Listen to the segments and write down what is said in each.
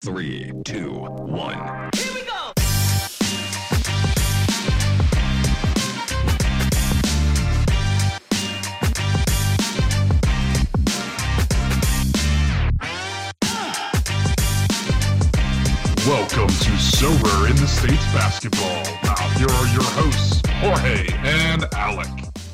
Three, two, one. Here we go. Welcome to Sorare in the States Basketball. Now, here are your hosts, Jorge and Alec.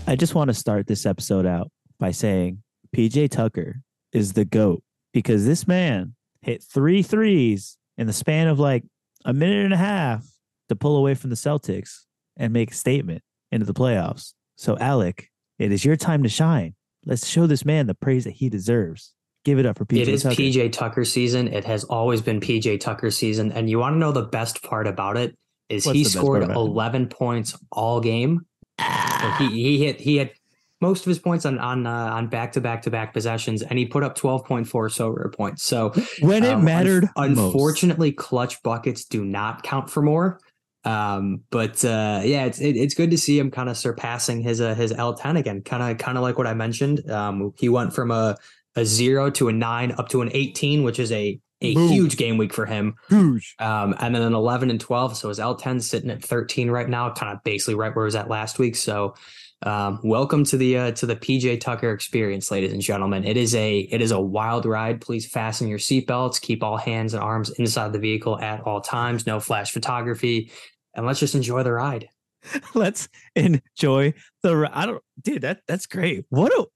I just want to start this episode out by saying PJ Tucker is the GOAT because this man hit three threes in the span of like a minute and a half to pull away from the Celtics and make a statement into the playoffs. So, Alec, it is your time to shine. Let's show this man the praise that he deserves. Give it up for PJ It is Tucker. PJ Tucker season. It has always been PJ Tucker season. And you want to know the best part about it is What's he scored part about it? 11 points all game. So he he hit he had most of his points on on uh, on back to back to back possessions, and he put up 12.4 Sorare points. So when it um, mattered. un- unfortunately, clutch buckets do not count for more. Um, but uh, yeah, it's it, it's good to see him kind of surpassing his uh, his L10 again. Kind of kind of like what I mentioned. Um, he went from a a zero to a nine up to an 18, which is a a Boom. huge game week for him. Huge. Um, and then an 11 and 12. So his L10 sitting at 13 right now, kind of basically right where he was at last week. So um, welcome to the uh, to the PJ Tucker experience, ladies and gentlemen. It is a it is a wild ride. Please fasten your seatbelts. Keep all hands and arms inside the vehicle at all times. No flash photography, and let's just enjoy the ride. Let's enjoy the. ri- I don't, dude. That that's great. What a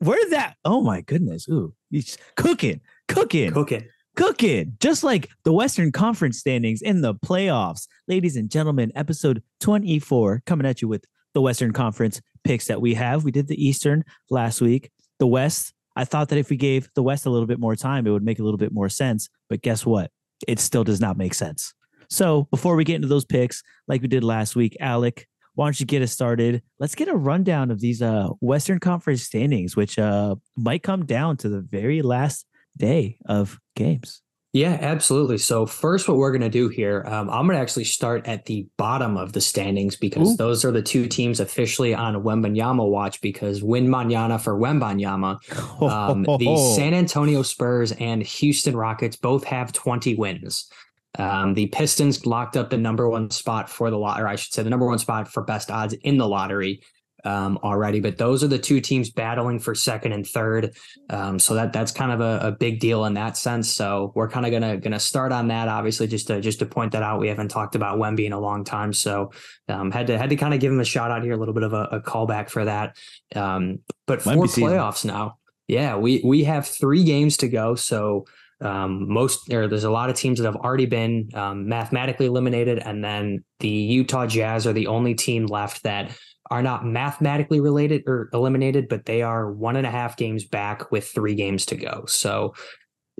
where that? Oh my goodness. Ooh, he's cooking, cooking, Cooking. cooking. Just like the Western Conference standings in the playoffs, ladies and gentlemen. Episode twenty four coming at you with the Western Conference picks that we have. We did the Eastern last week. The West. I thought that if we gave the West a little bit more time, it would make a little bit more sense. But guess what? It still does not make sense. So before we get into those picks, like we did last week, Alec, why don't you get us started? Let's get a rundown of these uh Western Conference standings, which uh might come down to the very last day of games. Yeah, absolutely. So first, what we're going to do here, um, I'm going to actually start at the bottom of the standings because Ooh. those are the two teams officially on Wembanyama watch because win manana for Wembanyama. Um, the San Antonio Spurs and Houston Rockets both have 20 wins. Um, the Pistons locked up the number one spot for the lot, or I should say, the number one spot for best odds in the lottery um, already. But those are the two teams battling for second and third. Um, so that that's kind of a, a big deal in that sense. So we're kind of gonna gonna start on that. Obviously, just to just to point that out, we haven't talked about Wemby in a long time, so um, had to had to kind of give him a shout out here, a little bit of a, a callback for that. Um, but for Wemby season. playoffs now, yeah, we we have three games to go. So um, most or there's a lot of teams that have already been um, mathematically eliminated, and then the Utah Jazz are the only team left that are not mathematically related or eliminated, but they are one and a half games back with three games to go. So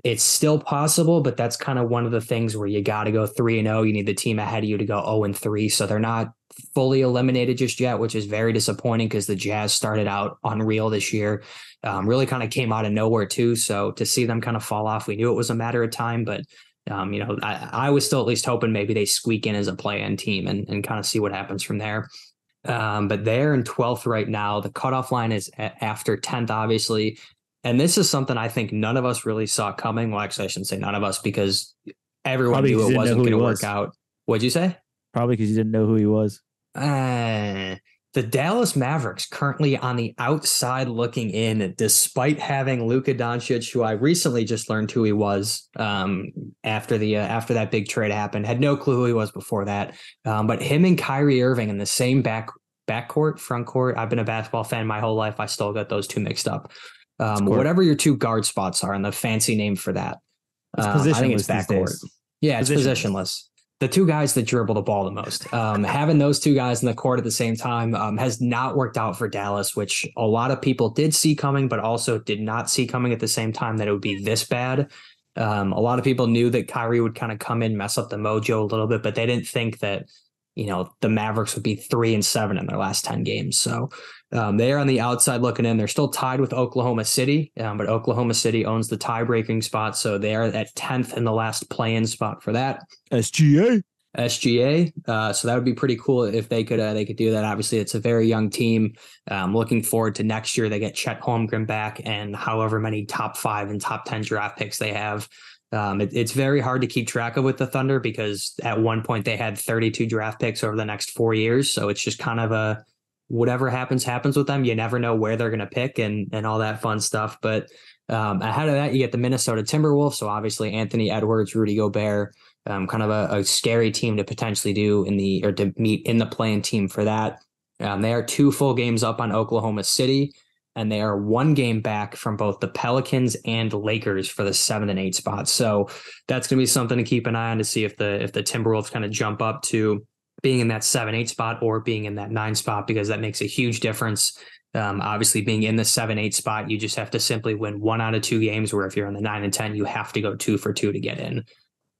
it's still possible, but that's kind of one of the things where you got to go three and zero. You need the team ahead of you to go zero and three, so they're not fully eliminated just yet, which is very disappointing because the Jazz started out unreal this year. Um, really kind of came out of nowhere too. So to see them kind of fall off, we knew it was a matter of time, but um, you know, I, I was still at least hoping maybe they squeak in as a play-in team and, and kind of see what happens from there. Um, but they're in 12th right now. The cutoff line is a- after 10th, obviously. And this is something I think none of us really saw coming. Well, actually, I shouldn't say none of us because everyone Probably knew it wasn't going to was. work out. What'd you say? Probably because you didn't know who he was. Uh, the Dallas Mavericks currently on the outside looking in, despite having Luka Doncic, who I recently just learned who he was um, after the uh, after that big trade happened. Had no clue who he was before that. Um, but him and Kyrie Irving in the same back backcourt, front court. I've been a basketball fan my whole life. I still got those two mixed up. Um, whatever your two guard spots are, and the fancy name for that. It's Uh, I think it's backcourt. Yeah, it's Positionless. The two guys that dribble the ball the most. Um, having those two guys in the court at the same time um, has not worked out for Dallas, which a lot of people did see coming, but also did not see coming at the same time that it would be this bad. Um, a lot of people knew that Kyrie would kind of come in, mess up the mojo a little bit, but they didn't think that you know the Mavericks would be three and seven in their last ten games. So um, they are on the outside looking in. They're still tied with Oklahoma City, um, but Oklahoma City owns the tie-breaking spot, so they are at tenth in the last play-in spot for that. SGA. SGA. Uh, so that would be pretty cool if they could uh, they could do that. Obviously, it's a very young team. Um, looking forward to next year. They get Chet Holmgren back, and however many top five and top ten draft picks they have. Um, it, it's very hard to keep track of with the Thunder because at one point they had 32 draft picks over the next four years. So it's just kind of a whatever happens, happens with them. You never know where they're going to pick and, and all that fun stuff. But um, ahead of that, you get the Minnesota Timberwolves. So obviously Anthony Edwards, Rudy Gobert, um, kind of a, a, scary team to potentially do in the or to meet in the playing team for that. Um, they are two full games up on Oklahoma City, and they are one game back from both the Pelicans and Lakers for the seven and eight spots. So that's going to be something to keep an eye on to see if the if the Timberwolves kind of jump up to being in that seven eight spot or being in that nine spot because that makes a huge difference. Um, obviously, being in the seven eight spot, you just have to simply win one out of two games. Where if you're in the nine and ten, you have to go two for two to get in.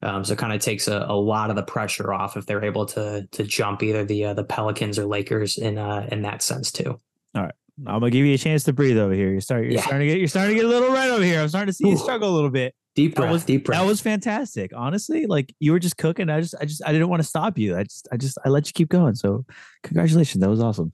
Um, so it kind of takes a, a, lot of the pressure off if they're able to to jump either the uh, the Pelicans or Lakers in uh, in that sense too. All right, I'm gonna give you a chance to breathe over here. You're starting you're yeah. starting to get you're starting to get a little red over here. I'm starting to see Ooh. you struggle a little bit. Deep breath. That was, deep breath. That was fantastic. Honestly, like you were just cooking. I just I just I didn't want to stop you. I just I just I let you keep going. So congratulations. That was awesome.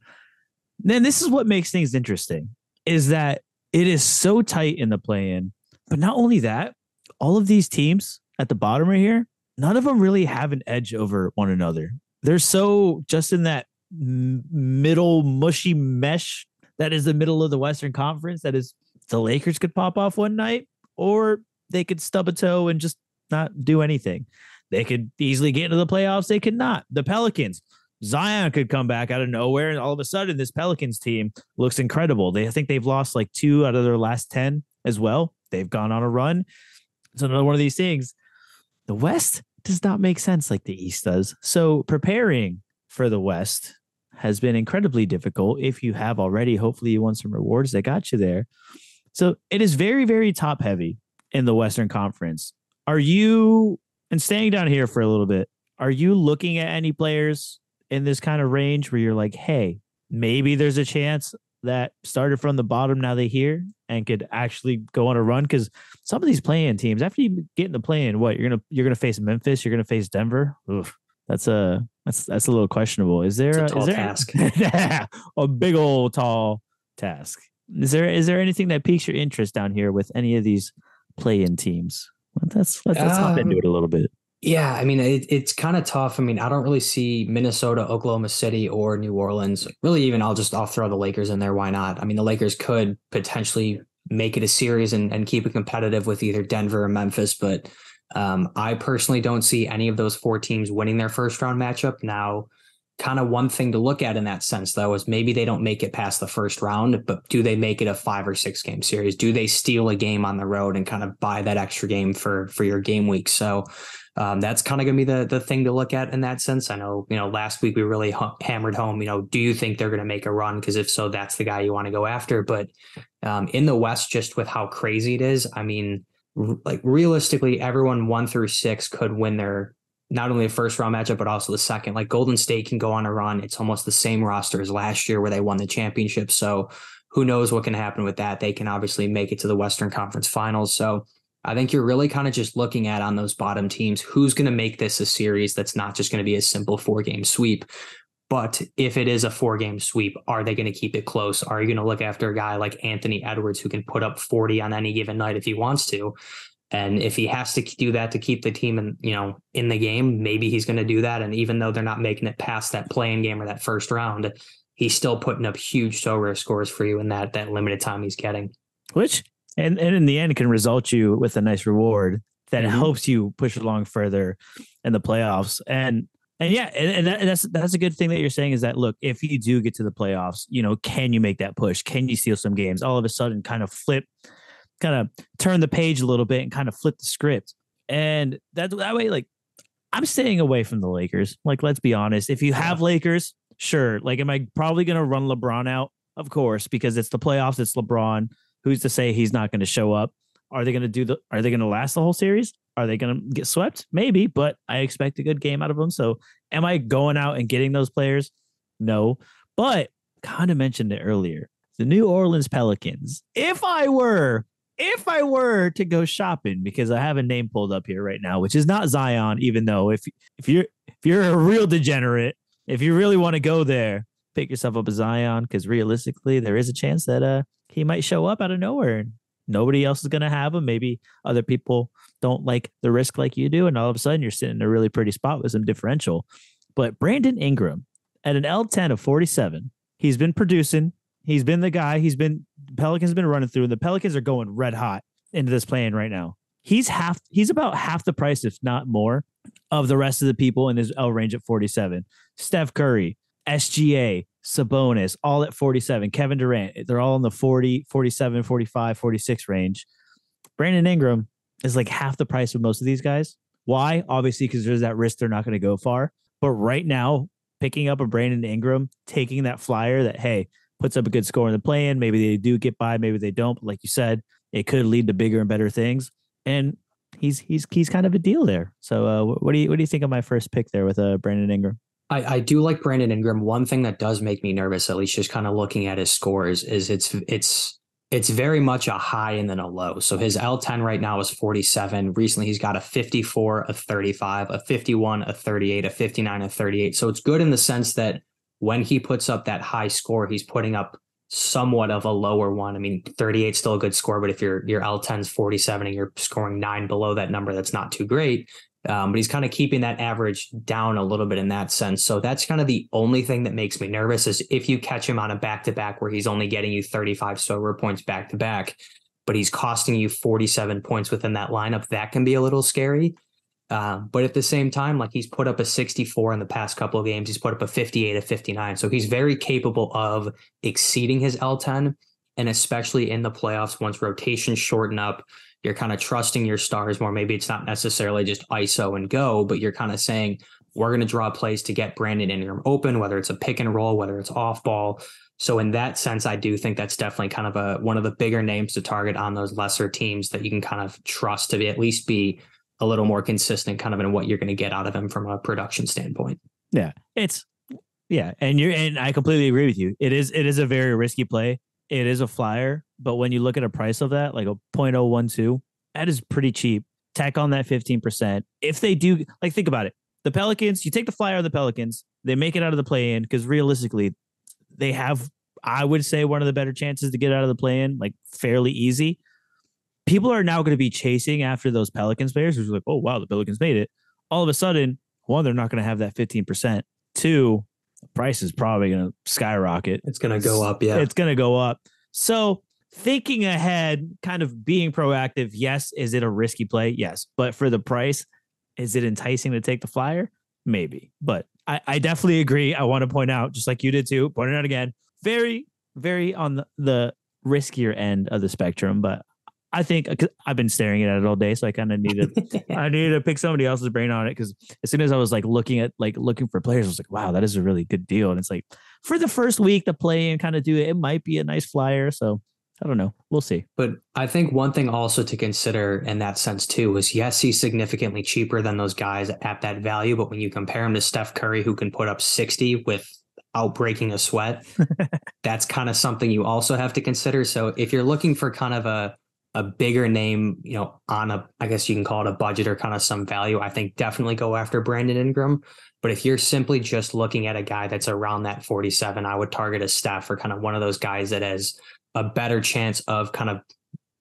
Then this is what makes things interesting is that it is so tight in the play in. But not only that, all of these teams at the bottom right here, none of them really have an edge over one another. They're so just in that middle mushy mesh that is the middle of the Western Conference. That is the Lakers could pop off one night, or they could stub a toe and just not do anything. They could easily get into the playoffs. They could not. The Pelicans, Zion could come back out of nowhere, and all of a sudden, this Pelicans team looks incredible. They I think they've lost like two out of their last ten as well. They've gone on a run. It's another one of these things. The West does not make sense like the East does. So preparing for the West has been incredibly difficult. If you have already, hopefully you won some rewards that got you there. So it is very, very top heavy in the Western Conference. Are you, and staying down here for a little bit, are you looking at any players in this kind of range where you're like, hey, maybe there's a chance that started from the bottom now they here and could actually go on a run because some of these playing teams after you get in the play-in what you're gonna you're gonna face memphis you're gonna face denver Oof, that's a that's that's a little questionable is there a, a is there task a big old tall task is there is there anything that piques your interest down here with any of these play-in teams let's let's, let's um, hop into it a little bit yeah, I mean it, it's kind of tough. I mean, I don't really see Minnesota, Oklahoma City, or New Orleans. Really, even I'll just I'll throw the Lakers in there. Why not? I mean, the Lakers could potentially make it a series and, and keep it competitive with either Denver or Memphis, but um, I personally don't see any of those four teams winning their first round matchup. Now, kind of one thing to look at in that sense, though, is maybe they don't make it past the first round, but do they make it a five or six game series? Do they steal a game on the road and kind of buy that extra game for for your game week? So um, that's kind of going to be the the thing to look at in that sense. I know, you know, last week we really hammered home, you know, do you think they're going to make a run? Because if so, that's the guy you want to go after. But um, in the West, just with how crazy it is, I mean, like realistically, everyone one through six could win their not only the first round matchup, but also the second. Like Golden State can go on a run. It's almost the same roster as last year where they won the championship. So who knows what can happen with that? They can obviously make it to the Western Conference Finals. So I think you're really kind of just looking at on those bottom teams who's going to make this a series that's not just going to be a simple four game sweep. But if it is a four game sweep, are they going to keep it close? Are you going to look after a guy like Anthony Edwards who can put up 40 on any given night if he wants to? And if he has to do that to keep the team in, you know, in the game, maybe he's going to do that. And even though they're not making it past that playing game or that first round, he's still putting up huge Sorare scores for you in that that limited time he's getting. Which and and in the end can result you with a nice reward that mm-hmm. helps you push along further in the playoffs. And and yeah, and, and, that, and, that's that's a good thing that you're saying is that look, if you do get to the playoffs, you know, can you make that push? Can you steal some games? All of a sudden, kind of flip, kind of turn the page a little bit and kind of flip the script. And that that way, like, I'm staying away from the Lakers. Like, let's be honest. If you have Lakers, sure. Like, am I probably gonna run LeBron out? Of course, because it's the playoffs. It's LeBron. Who's to say he's not going to show up? Are they going to do the? Are they going to last the whole series? Are they going to get swept? Maybe, but I expect a good game out of them. So, am I going out and getting those players? No, but kind of mentioned it earlier. The New Orleans Pelicans. If I were, if I were to go shopping, because I have a name pulled up here right now, which is not Zion, even though if if you're if you're a real degenerate, if you really want to go there, pick yourself up a Zion, because realistically, there is a chance that uh he might show up out of nowhere and nobody else is going to have them. Maybe other people don't like the risk like you do. And all of a sudden you're sitting in a really pretty spot with some differential. But Brandon Ingram at an L10 of 47, he's been producing. He's been the guy. He's been Pelicans been running through, and the Pelicans are going red hot into this plan right now. He's half. He's about half the price, if not more, of the rest of the people in his L range at 47. Steph Curry, SGA, Sabonis, all at 47. Kevin Durant, they're all in the 40, 47, 45, 46 range. Brandon Ingram is like half the price of most of these guys. Why? Obviously, because there's that risk they're not going to go far. But right now, picking up a Brandon Ingram, taking that flyer that, hey, puts up a good score in the play in, maybe they do get by, maybe they don't. But like you said, it could lead to bigger and better things. And he's he's he's kind of a deal there. So uh, what do you what do you think of my first pick there with uh, Brandon Ingram? I, I do like Brandon Ingram. One thing that does make me nervous, at least just kind of looking at his scores, is it's it's it's very much a high and then a low. So his L10 right now is 47. Recently, he's got a 54, a 35, a 51, a 38, a 59, a 38. So it's good in the sense that when he puts up that high score, he's putting up somewhat of a lower one. I mean, 38 is still a good score, but if your your L10 is 47 and you're scoring nine below that number, that's not too great. Um, but he's kind of keeping that average down a little bit in that sense. So that's kind of the only thing that makes me nervous is if you catch him on a back to back where he's only getting you 35 Sorare points back to back, but he's costing you 47 points within that lineup, that can be a little scary. Uh, but at the same time, like he's put up a 64 in the past couple of games, he's put up a 58, a 59. So he's very capable of exceeding his L10. And especially in the playoffs, once rotations shorten up, you're kind of trusting your stars more. Maybe it's not necessarily just ISO and go, but you're kind of saying, we're going to draw plays to get Brandon Ingram open, whether it's a pick and roll, whether it's off ball. So in that sense, I do think that's definitely kind of a one of the bigger names to target on those lesser teams that you can kind of trust to be at least be a little more consistent kind of in what you're going to get out of them from a production standpoint. Yeah. It's yeah, and you're and I completely agree with you. It is it is a very risky play. It is a flyer, but when you look at a price of that, like a 0.012, that is pretty cheap. Tack on that 15%. If they do, like, think about it. The Pelicans, you take the flyer of the Pelicans, they make it out of the play in because realistically, they have, I would say, one of the better chances to get out of the play in, like fairly easy. People are now going to be chasing after those Pelicans players who's like, oh, wow, the Pelicans made it. All of a sudden, one, they're not going to have that 15%. Two, the price is probably going to skyrocket. It's going to go up. Yeah. It's going to go up. So thinking ahead, kind of being proactive. Yes. Is it a risky play? Yes. But for the price, is it enticing to take the flyer? Maybe. But I, I definitely agree. I want to point out, just like you did too, point it out again, very, very on the, the riskier end of the spectrum. But I think I've been staring at it all day, so I kind of needed I needed to pick somebody else's brain on it because as soon as I was like looking at like looking for players, I was like, wow, that is a really good deal. And it's like for the first week to play and kind of do it, it might be a nice flyer. So I don't know. We'll see. But I think one thing also to consider in that sense too is yes, he's significantly cheaper than those guys at that value. But when you compare him to Steph Curry, who can put up 60 without breaking a sweat, that's kind of something you also have to consider. So if you're looking for kind of a a bigger name, you know, on a, I guess you can call it a budget or kind of some value, I think definitely go after Brandon Ingram. But if you're simply just looking at a guy that's around that 47, I would target a Steph for kind of one of those guys that has a better chance of kind of,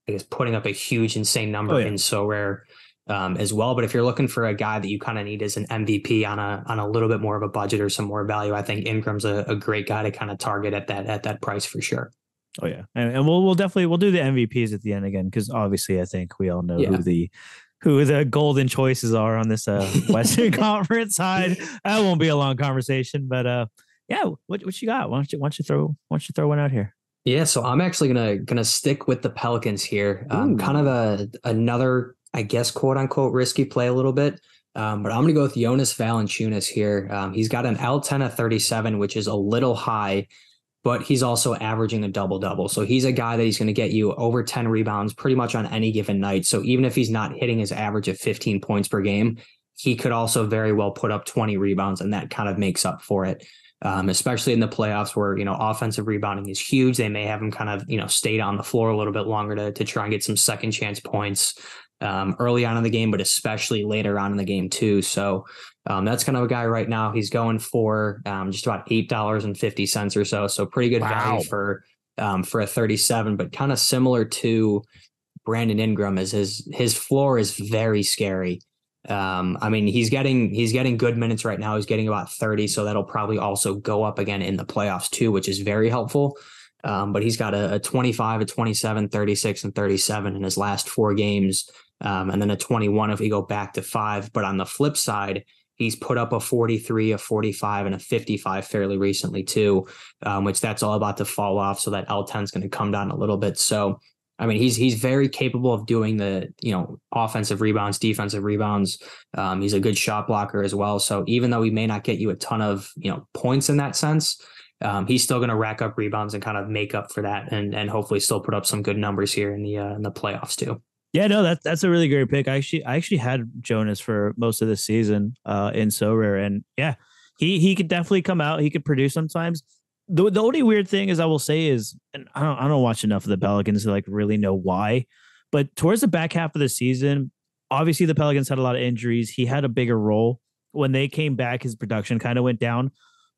I guess, putting up a huge, insane number oh, yeah. in Sorare um, as well. But if you're looking for a guy that you kind of need as an MVP on a on a little bit more of a budget or some more value, I think Ingram's a, a great guy to kind of target at that at that price for sure. Oh yeah, and, and we'll we'll definitely we'll do the MVPs at the end again because obviously I think we all know yeah. who the who the golden choices are on this uh, Western Conference side. That won't be a long conversation, but uh, yeah, what what you got? Why don't you why don't you throw why don't you throw one out here? Yeah, so I'm actually gonna gonna stick with the Pelicans here. Um, kind of a another, I guess, quote unquote risky play a little bit. Um, but I'm going to go with Jonas Valanciunas here. Um, he's got an L10 of 37, which is a little high but he's also averaging a double double. So he's a guy that he's going to get you over 10 rebounds pretty much on any given night. So even if he's not hitting his average of 15 points per game, he could also very well put up 20 rebounds, and that kind of makes up for it. Um, especially in the playoffs where you know offensive rebounding is huge. They may have him kind of you know stayed on the floor a little bit longer to to try and get some second chance points um, early on in the game, but especially later on in the game too. So um, that's kind of a guy right now. He's going for um, just about eight dollars and fifty cents or so. So pretty good wow. value for um, for a thirty seven, but kind of similar to Brandon Ingram is his his floor is very scary. Um, I mean, he's getting he's getting good minutes right now. He's getting about 30, so that'll probably also go up again in the playoffs too, which is very helpful. Um, but he's got a, a 25, a 27, 36, and 37 in his last four games. Um, and then a 21 if we go back to five. But on the flip side, he's put up a 43, a 45, and a 55 fairly recently too, um, which that's all about to fall off. So that L10 is going to come down a little bit. So I mean, he's he's very capable of doing the you know offensive rebounds, defensive rebounds. Um, he's a good shot blocker as well. So even though he may not get you a ton of you know points in that sense, um, he's still going to rack up rebounds and kind of make up for that, and and hopefully still put up some good numbers here in the uh, in the playoffs too. Yeah, no, that's that's a really great pick. I actually I actually had Jonas for most of the season uh, in Sorare, and yeah, he he could definitely come out. He could produce sometimes the the only weird thing is I will say is, and I don't I don't watch enough of the Pelicans to like really know why, but towards the back half of the season, obviously the Pelicans had a lot of injuries. He had a bigger role when they came back. His production kind of went down,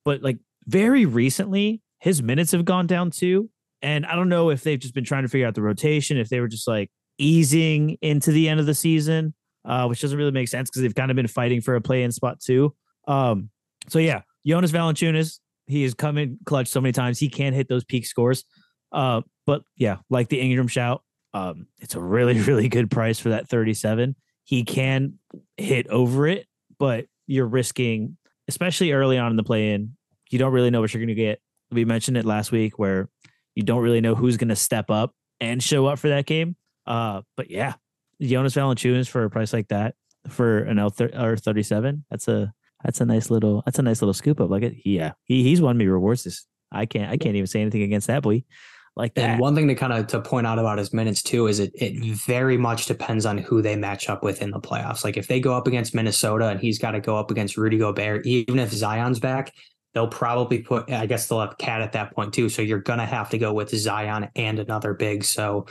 but like very recently, his minutes have gone down too. And I don't know if they've just been trying to figure out the rotation, if they were just like easing into the end of the season, uh, which doesn't really make sense because they've kind of been fighting for a play in spot too. Um, so yeah, Jonas Valanciunas, he has come in clutch so many times. He can hit those peak scores. Uh, but yeah, like the Ingram shout, um, it's a really, really good price for that 37. He can hit over it, but you're risking, especially early on in the play in, you don't really know what you're going to get. We mentioned it last week where you don't really know who's going to step up and show up for that game. Uh, but yeah, Jonas Valanciunas for a price like that for an L or 37, that's a that's a nice little that's a nice little scoop up. Like it, yeah, he he's won me rewards. This I can't I can't even say anything against that boy. Like that. And one thing to kind of to point out about his minutes too is it it very much depends on who they match up with in the playoffs. Like if they go up against Minnesota and he's got to go up against Rudy Gobert, even if Zion's back, they'll probably put I guess they'll have KAT at that point too. So you're gonna have to go with Zion and another big. So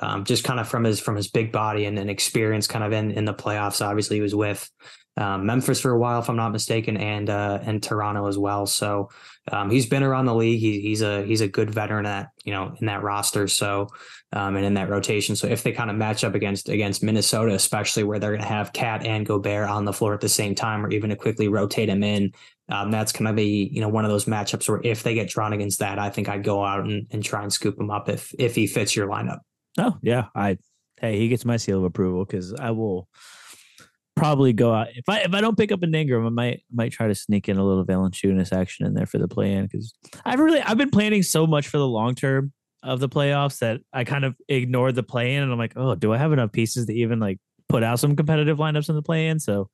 um, just kind of from his from his big body and, and experience kind of in in the playoffs. Obviously he was with um, Memphis for a while, if I'm not mistaken, and uh, and Toronto as well. So um, he's been around the league. He, he's a he's a good veteran at you know in that roster. So um, and in that rotation. So if they kind of match up against against Minnesota, especially where they're going to have KAT and Gobert on the floor at the same time, or even to quickly rotate him in, um, that's going to be you know one of those matchups where if they get drawn against that, I think I'd go out and, and try and scoop him up if if he fits your lineup. Oh yeah, I hey he gets my seal of approval because I will probably go out if I if I don't pick up an Ingram, I might might try to sneak in a little Valanciunas action in there for the play in because I've really I've been planning so much for the long term of the playoffs that I kind of ignored the play in and I'm like, oh, do I have enough pieces to even like put out some competitive lineups in the play in? So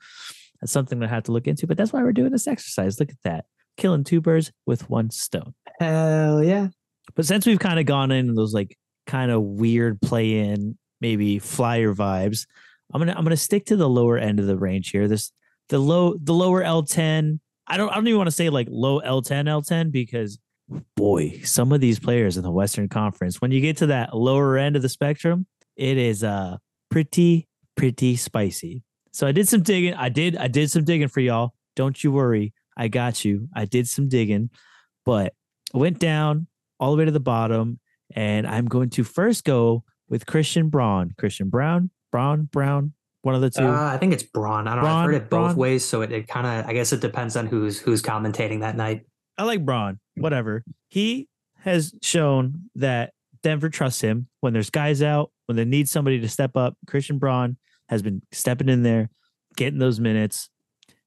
that's something that I have to look into. But that's why we're doing this exercise. Look at that. Killing two birds with one stone. Hell yeah. But since we've kind of gone in those like kind of weird play in, maybe flyer vibes, I'm gonna I'm gonna stick to the lower end of the range here. This the low the lower L10. I don't I don't even want to say like low L10 L10 because boy, some of these players in the Western Conference, when you get to that lower end of the spectrum, it is uh pretty pretty spicy. So I did some digging. I did I did some digging for y'all. Don't you worry. I got you. I did some digging, but I went down all the way to the bottom and I'm going to first go with Christian Braun. Christian Brown, Braun, Brown, one of the two. Uh, I think it's Braun. I don't Braun, know. I've heard it both ways, so it, it kind of I guess it depends on who's who's commentating that night. I like Braun. Whatever. He has shown that Denver trusts him when there's guys out, when they need somebody to step up. Christian Braun has been stepping in there, getting those minutes.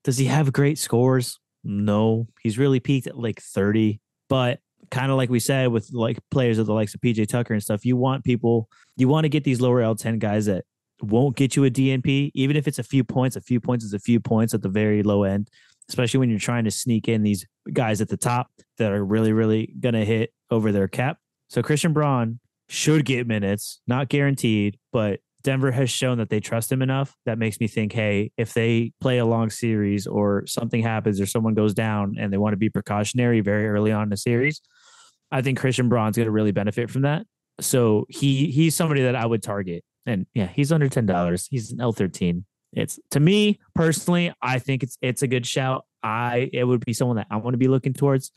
Does he have great scores? No. He's really peaked at like 30, but kind of like we said with like players of the likes of PJ Tucker and stuff, you want people, you want to get these lower L10 guys that won't get you a DNP, even if it's a few points. A few points is a few points at the very low end, especially when you're trying to sneak in these guys at the top that are really, really going to hit over their cap. So Christian Braun should get minutes, not guaranteed, but Denver has shown that they trust him enough. That makes me think, hey, if they play a long series or something happens or someone goes down and they want to be precautionary very early on in the series, I think Christian Braun's going to really benefit from that. So he he's somebody that I would target and yeah, he's under ten dollars. He's an L thirteen. It's to me personally, I think it's it's a good shout. I it would be someone that I want to be looking towards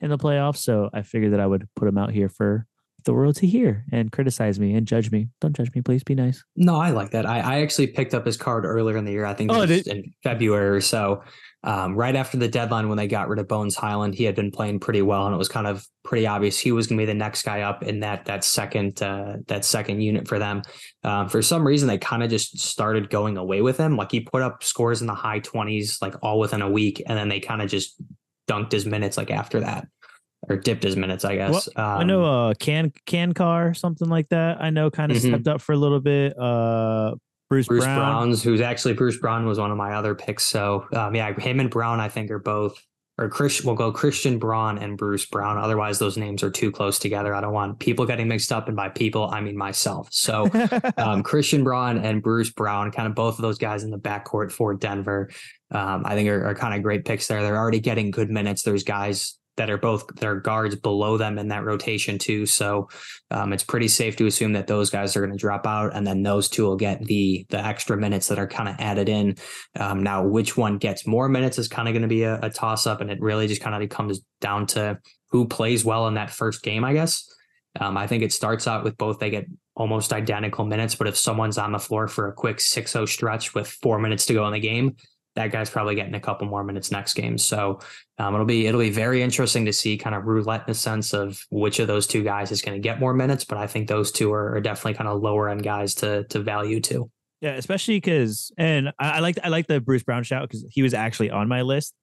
in the playoffs. So I figured that I would put him out here for the world to hear and criticize me and judge me. Don't judge me, please. Be nice. No, I like that. I, I actually picked up his card earlier in the year. I think it Oh, was did- in February or so. Um, right after the deadline when they got rid of Bones Hyland, he had been playing pretty well, and it was kind of pretty obvious he was going to be the next guy up in that that second uh, that second unit for them. Um, for some reason, they kind of just started going away with him. Like he put up scores in the high twenties, like all within a week, and then they kind of just dunked his minutes like after that, or dipped his minutes, I guess. Um, I know uh can can car something like that. I know kind of Mhm. stepped up for a little bit. Uh Bruce, Bruce Brown. Brown's, who's actually Bruce Brown was one of my other picks. So um, yeah, him and Brown, I think, are both or Chris. We'll go Christian Braun and Bruce Brown. Otherwise, those names are too close together. I don't want people getting mixed up, and by people, I mean myself. So um, Christian Braun and Bruce Brown, kind of both of those guys in the backcourt for Denver. Um, I think are, are kind of great picks there. They're already getting good minutes. There's guys that are both their guards below them in that rotation too. So um, it's pretty safe to assume that those guys are going to drop out, and then those two will get the the extra minutes that are kind of added in. Um, now, which one gets more minutes is kind of going to be a, a toss up, and it really just kind of comes down to who plays well in that first game, I guess. Um, I think it starts out with both they get almost identical minutes, but if someone's on the floor for a quick 6-0 stretch with four minutes to go in the game, that guy's probably getting a couple more minutes next game. So um, it'll be it'll be very interesting to see kind of roulette in the sense of which of those two guys is going to get more minutes. But I think those two are, are definitely kind of lower end guys to to value too. Yeah, especially because, and I, I like I like the Bruce Brown shout because he was actually on my list,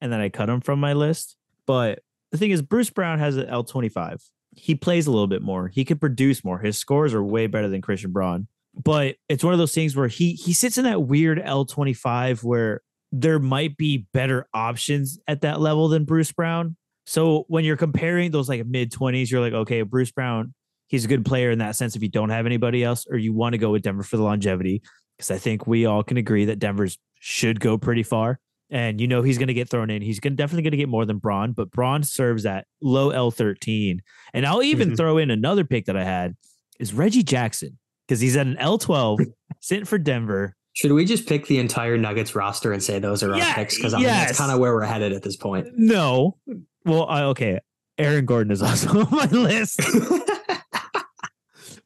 and then I cut him from my list. But the thing is, Bruce Brown has an L twenty five. He plays a little bit more. He could produce more. His scores are way better than Christian Braun. But it's one of those things where he he sits in that weird L twenty five where there might be better options at that level than Bruce Brown. So when you're comparing those like mid twenties, you're like, okay, Bruce Brown, he's a good player in that sense if you don't have anybody else or you want to go with Denver for the longevity. Because I think we all can agree that Denver's should go pretty far. And you know he's going to get thrown in. He's going definitely going to get more than Braun, but Braun serves at low L thirteen. And I'll even Mhm. throw in another pick that I had is Reggie Jackson because he's at an L twelve sitting for Denver. Should we just pick the entire Nuggets roster and say those are our picks? Because I mean, yes. that's kind of where we're headed at this point. No, well, I, okay. Aaron Gordon is also on my list.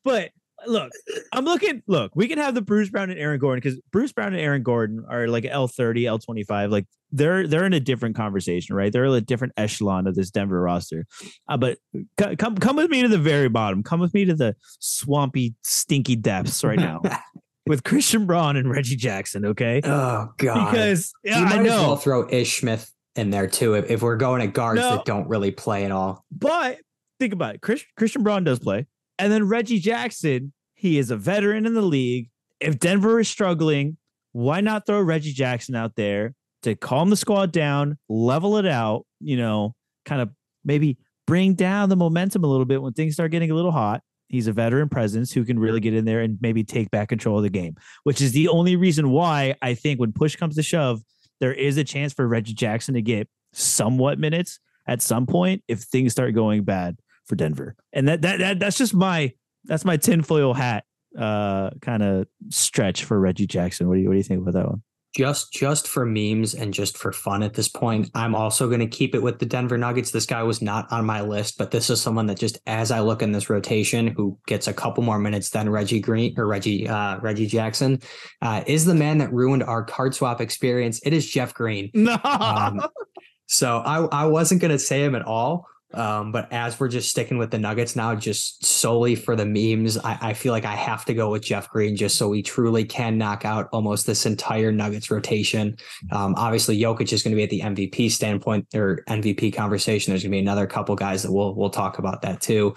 But look, I'm looking. Look, we can have the Bruce Brown and Aaron Gordon because Bruce Brown and Aaron Gordon are like L thirty, L twenty five. Like they're they're in a different conversation, right? They're in a different echelon of this Denver roster. Uh, but c- come come with me to the very bottom. Come with me to the swampy, stinky depths right now with Christian Braun and Reggie Jackson. Okay, oh God. because yeah, you might I as well throw Ish Smith in there too if, if we're going at guards No. that don't really play at all. but think about it. Chris, Christian Braun does play, and then Reggie Jackson. He is a veteran in the league. If Denver is struggling, why not throw Reggie Jackson out there to calm the squad down, level it out, you know, kind of maybe bring down the momentum a little bit when things start getting a little hot. He's a veteran presence who can really get in there and maybe take back control of the game, which is the only reason why I think when push comes to shove, there is a chance for Reggie Jackson to get somewhat minutes at some point if things start going bad for Denver. And that that, that that's just my that's my tinfoil hat uh kind of stretch for Reggie Jackson. What do you what do you think about that one? just just for memes and just for fun at this point i'm also going to keep it with the denver nuggets this guy was not on my list but this is someone that just as i look in this rotation who gets a couple more minutes than reggie green or reggie uh, reggie jackson uh, is the man that ruined our card swap experience it is jeff green No. um, so I, I wasn't going to say him at all. Um, but as we're just sticking with the Nuggets now, just solely for the memes, I, I feel like I have to go with Jeff Green just so we truly can knock out almost this entire Nuggets rotation. Um, obviously, Jokic is going to be at the MVP standpoint or MVP conversation. There's going to be another couple guys that we'll we'll talk about that too.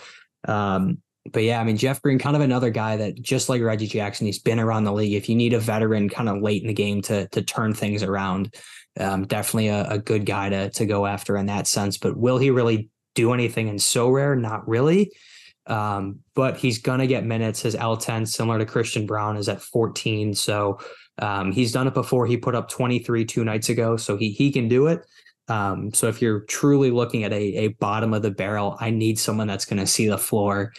Um, but yeah, I mean Jeff Green, kind of another guy that just like Reggie Jackson, he's been around the league. If you need a veteran kind of late in the game to to turn things around, um, definitely a, a good guy to to go after in that sense. But will he really do anything in Sorare? Not really. Um, but he's gonna get minutes. His L10, similar to Christian Brown, is at 14. So um, he's done it before. He put up 23 two nights ago, so he he can do it. Um, so if you're truly looking at a, a bottom of the barrel, I need someone that's going to see the floor.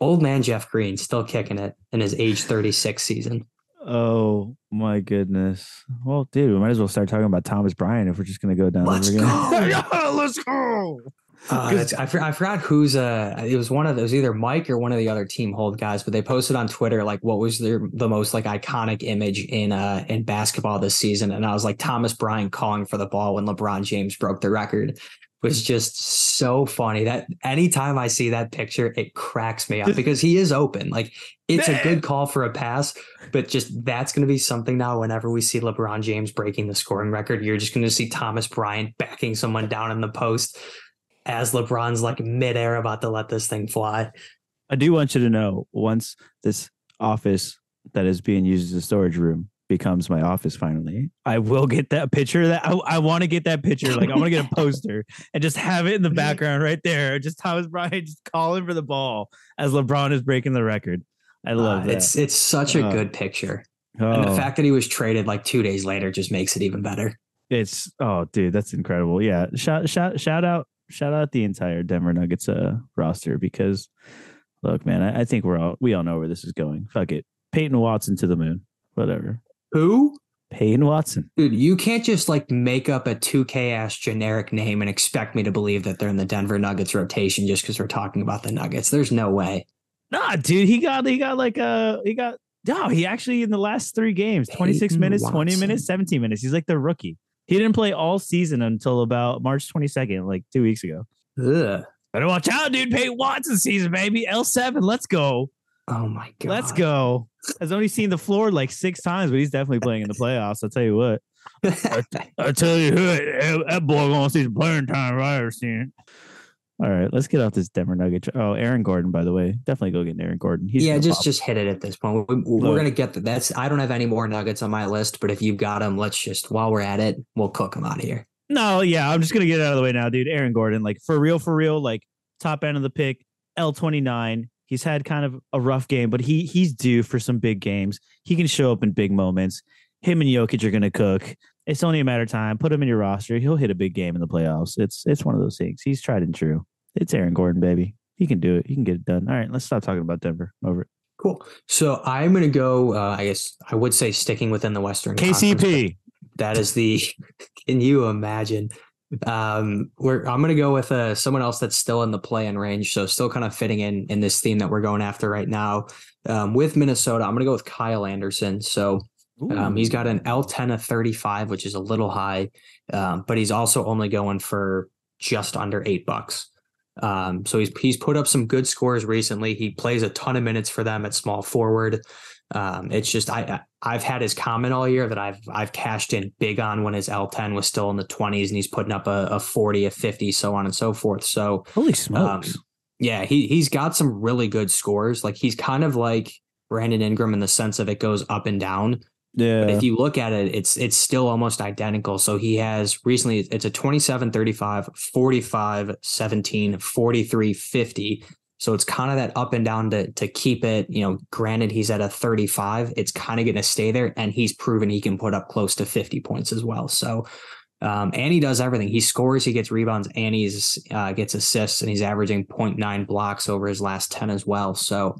Old man Jeff Green still kicking it in his age 36 season. Oh my goodness. Well, dude, we might as well start talking about Thomas Bryant if we're just gonna go down. Let's again. go. Yeah, let's go. Uh, I, for- I forgot who's uh it was one of those either Mike or one of the other team hold guys, but they posted on Twitter like what was their the most like iconic image in uh in basketball this season, and I was like Thomas Bryant calling for the ball when LeBron James broke the record was just so funny that anytime I see that picture, it cracks me up because he is open. Like it's a good call for a pass, but just that's going to be something now. Whenever we see LeBron James breaking the scoring record, you're just going to see Thomas Bryant backing someone down in the post as LeBron's like midair about to let this thing fly. I do want you to know once this office that is being used as a storage room becomes my office finally, I will get that picture that I, I want to get that picture. Like I want to get a poster and just have it in the background right there. Just Thomas Bryant just calling for the ball as LeBron is breaking the record. I love Uh, that. It's it's such a Oh. good picture. And the Oh, fact that he was traded like two days later just makes it even better. it's oh dude, that's incredible. Yeah. Shout shout shout out shout out the entire Denver Nuggets uh roster because look, man, I, I think we're all we all know where this is going. Fuck it. Peyton Watson to the moon. Whatever. Who? Peyton Watson. Dude, you can't just like make up a 2K ass generic name and expect me to believe that they're in the Denver Nuggets rotation just because we're talking about the Nuggets. There's no way. Nah, dude, he got he got like a he got no, he actually in the last three games, 26 Peyton minutes, 20 minutes, 17 minutes. He's like the rookie. He didn't play all season until about March 22nd, like two weeks ago. Ugh. Better watch out, dude. Peyton Watson season, baby. L7. Let's go. Oh my god. Let's go. I've only seen the floor like six times, but he's definitely playing in the playoffs. I'll tell you what. I tell you who, that boy gonna see some playing time if I ever seen it. All right, let's get off this Denver Nugget. Oh, Aaron Gordon, by the way, definitely go get Aaron Gordon. He's yeah, just pop. just hit it at this point. We, we're Look. gonna get the, that's. I don't have any more nuggets on my list, but if you've got them, let's just while we're at it, we'll cook them out of here. No, yeah, I'm just gonna get it out of the way now, dude. Aaron Gordon, like for real, for real, like top end of the pick, L29. He's had kind of a rough game, but he he's due for some big games. He can show up in big moments. Him and Jokic are gonna cook. It's only a matter of time. Put him in your roster. He'll hit a big game in the playoffs. It's it's one of those things. He's tried and true. It's Aaron Gordon, baby. He can do it. He can get it done. All right, let's stop talking about Denver. Over it. Cool. So I'm gonna go. Uh, I guess I would say sticking within the Western KCP. That is the. Can you imagine? Um, we're I'm gonna go with uh, someone else that's still in the play-in range, so still kind of fitting in in this theme that we're going after right now. Um, with Minnesota, I'm gonna go with Kyle Anderson. So um, he's got an L10 of 35, which is a little high, um, but he's also only going for just under eight bucks. Um, so he's he's put up some good scores recently. He plays a ton of minutes for them at small forward. Um, it's just I I've had his comment all year that I've I've cashed in big on when his L10 was still in the 20s and he's putting up a, a 40, a 50, so on and so forth. So Holy smokes. yeah, he he's got some really good scores. Like he's kind of like Brandon Ingram in the sense of it goes up and down. Yeah. But if you look at it, it's it's still almost identical. So he has recently it's a 27 35, 45 17, 43 50. So it's kind of that up and down to to keep it, you know, granted he's at a 35, it's kind of going to stay there and he's proven he can put up close to 50 points as well. So um, and he does everything. He scores, he gets rebounds, and he's uh, gets assists, and he's averaging 0.9 blocks over his last 10 as well. So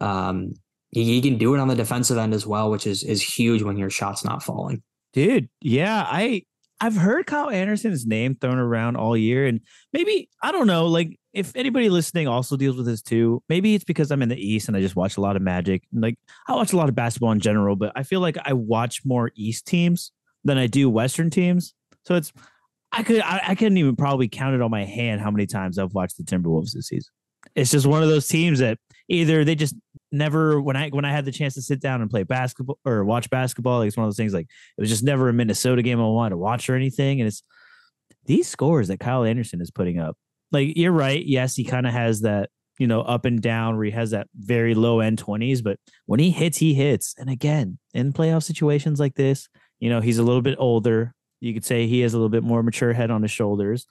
um, he, can do it on the defensive end as well, which is is huge when your shot's not falling. Dude, yeah, I I've heard Kyle Anderson's name thrown around all year, and maybe I don't know, like if anybody listening also deals with this too, maybe it's because I'm in the East and I just watch a lot of Magic. Like I watch a lot of basketball in general, but I feel like I watch more East teams than I do Western teams. So it's I could I, I couldn't even probably count it on my hand how many times I've watched the Timberwolves this season. It's just one of those teams that either they just never when I when I had the chance to sit down and play basketball or watch basketball, like it's one of those things like it was just never a Minnesota game I wanted to watch or anything. And it's these scores that Kyle Anderson is putting up. Like you're right. Yes, he kind of has that, you know, up and down where he has that very low end 20s, but when he hits, he hits. And again, in playoff situations like this, you know, he's a little bit older. You could say he has a little bit more mature head on his shoulders.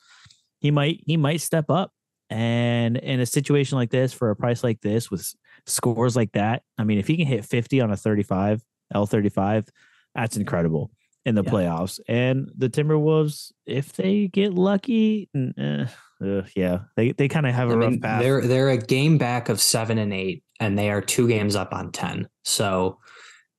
He might he might step up. And in a situation like this, for a price like this, with scores like that, I mean, if he can hit 50 on a 35, L35, that's incredible in the Yeah. playoffs. And the Timberwolves, if they get lucky, eh, uh, yeah, they, they kind of have a I rough mean, path. they're they're a game back of seven and eight, and they are two games up on ten. So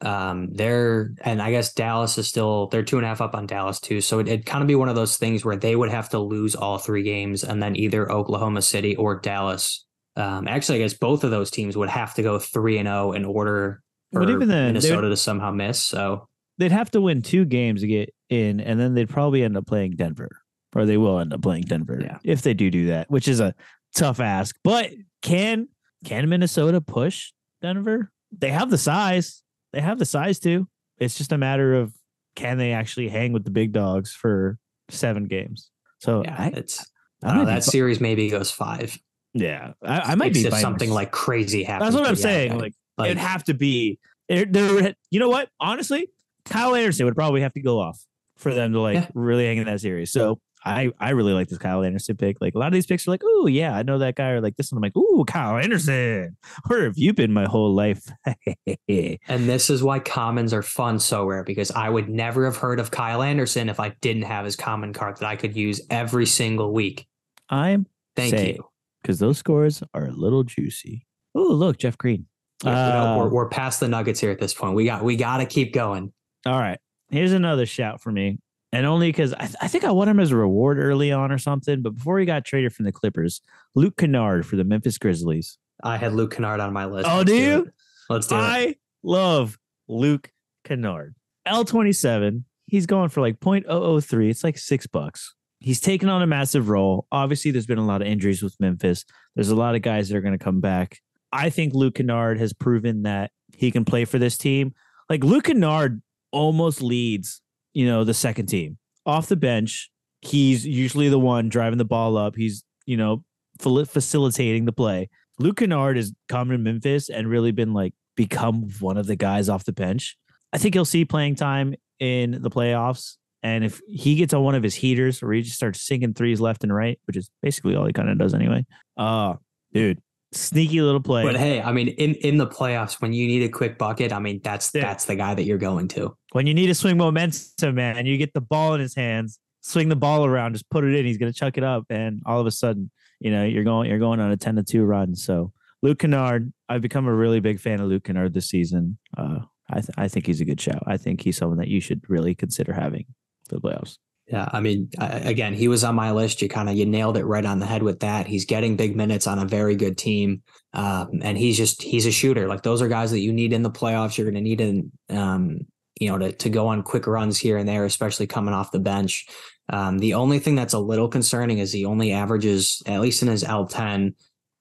Um, they're and I guess Dallas is still they're two and a half up on Dallas too. So it, would kind of be one of those things where they would have to lose all three games, and then either Oklahoma City or Dallas. Um, actually, I guess both of those teams would have to go three and zero oh in order for But even then, Minnesota to somehow miss. So They'd have to win two games to get in, and then they'd probably end up playing Denver, or they will end up playing Denver Yeah. if they do do that, which is a tough ask. But can can Minnesota push Denver? They have the size. They have the size too. It's just a matter of can they actually hang with the big dogs for seven games. So yeah, I, it's I don't know, that fi- series maybe goes five. Yeah, I, I might be something like crazy happens. That's what I'm saying. Like, Like, it'd have to be. There, there, you know what? Honestly, Kyle Anderson would probably have to go off for them to like Yeah. really hang in that series. So I, I really like this Kyle Anderson pick. Like a lot of these picks are like, oh yeah, I know that guy. Or like this one, I'm like, ooh, Kyle Anderson. Where have you been my whole life? And this is why commons are fun Sorare because I would never have heard of Kyle Anderson if I didn't have his common card that I could use every single week. I'm Thank Say- you. Because those scores are a little juicy. Oh look, Jeff Green. Yeah, uh, we're, we're past the Nuggets here at this point. We got we got to keep going. All right. Here's another shout for me. And only because I, th- I think I won him as a reward early on or something. But before he got traded from the Clippers, Luke Kennard for the Memphis Grizzlies. I had Luke Kennard on my list. Oh, Let's do it. you? Let's do it. I love Luke Kennard. L27. He's going for like 0.003. It's like six bucks. He's taken on a massive role. Obviously, there's been a lot of injuries with Memphis. There's a lot of guys that are going to come back. I think Luke Kennard has proven that he can play for this team. Like Luke Kennard almost leads, you know, the second team off the bench. He's usually the one driving the ball up. He's, you know, facilitating the play. Luke Kennard has come to Memphis and really been like become one of the guys off the bench. I think he'll see playing time in the playoffs. And if he gets on one of his heaters where he just starts sinking threes left and right, which is basically all he kind of does anyway. Uh dude, sneaky little play. But hey, I mean, in in the playoffs, when you need a quick bucket, I mean, that's Yeah. that's the guy that you're going to. when you need to swing momentum, man, and you get the ball in his hands, swing the ball around, just put it in. He's gonna chuck it up, and all of a sudden, you know, you're going you're going on a ten to two run. So Luke Kennard, I've become a really big fan of Luke Kennard this season. Uh, I th- I think he's a good shout. I think he's someone that you should really consider having for the playoffs. Yeah, I mean, again, he was on my list. You kind of you nailed it right on the head with that. He's getting big minutes on a very good team, um, and he's just he's a shooter. Like those are guys that you need in the playoffs. You're going to need in, um, you know, to to go on quick runs here and there, especially coming off the bench. Um, the only thing that's a little concerning is he only averages, at least in his L10,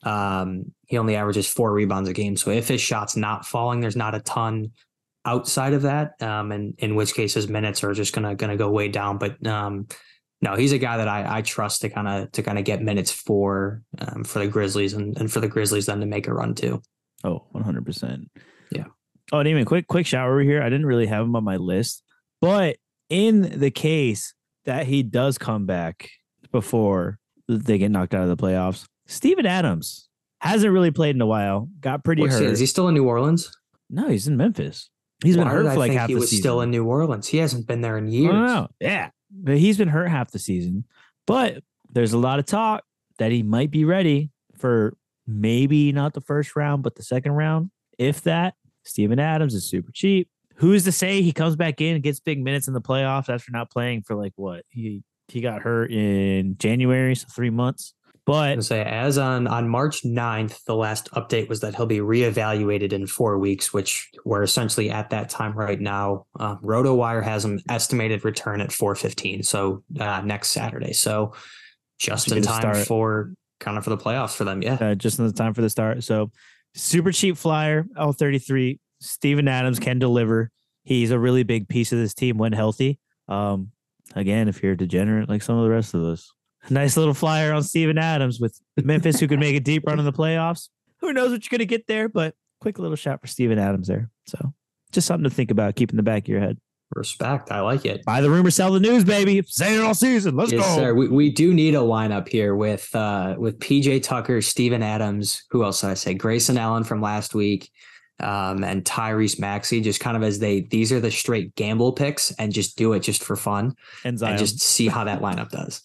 um, he only averages four rebounds a game. So if his shot's not falling, there's not a ton outside of that. Um, and in which case his minutes are just gonna gonna go way down. But um, no, he's a guy that I, I trust to kind of to kind of get minutes for um, for the Grizzlies and, and for the Grizzlies then to make a run too. Oh, 100%. Yeah. Oh, and even quick, quick shower over here. I didn't really have him on my list, but in the case that he does come back before they get knocked out of the playoffs, Steven Adams hasn't really played in a while, got pretty What's he- hurt. is he still in New Orleans? no, he's in Memphis. He's been hurt for like think half he the was season. still in New Orleans. He hasn't been there in years. Yeah. But he's been hurt half the season. But there's a lot of talk that he might be ready for maybe not the first round, but the second round. If that, Steven Adams is super cheap. Who's to say he comes back in and gets big minutes in the playoffs after not playing for like what? He he got hurt in January, so three months. But say as on on March 9th, the last update was that he'll be reevaluated in four weeks, which we're essentially at that time right now. Uh, RotoWire has an estimated return at 415, so uh, next Saturday. So just in time start. for kind of for the playoffs for them. Yeah. uh, just in the time for the start. So super cheap flyer, L33. Steven Adams can deliver. He's a really big piece of this team when healthy. Um, again, if you're a degenerate like some of the rest of us, nice little flyer on Steven Adams with Memphis, who could make a deep run in the playoffs. Who knows what you're going to get there, but quick little shot for Steven Adams there. So just something to think about, keep in the back of your head. Respect. I like it. Buy the rumor, sell the news, baby. Say it all season. Let's Yes, go. sir. We, we do need a lineup here with uh with PJ Tucker, Steven Adams, who else did I say? Grayson Allen from last week, um, and Tyrese Maxey, just kind of as they these are the straight gamble picks and just do it just for fun And and just see how that lineup does.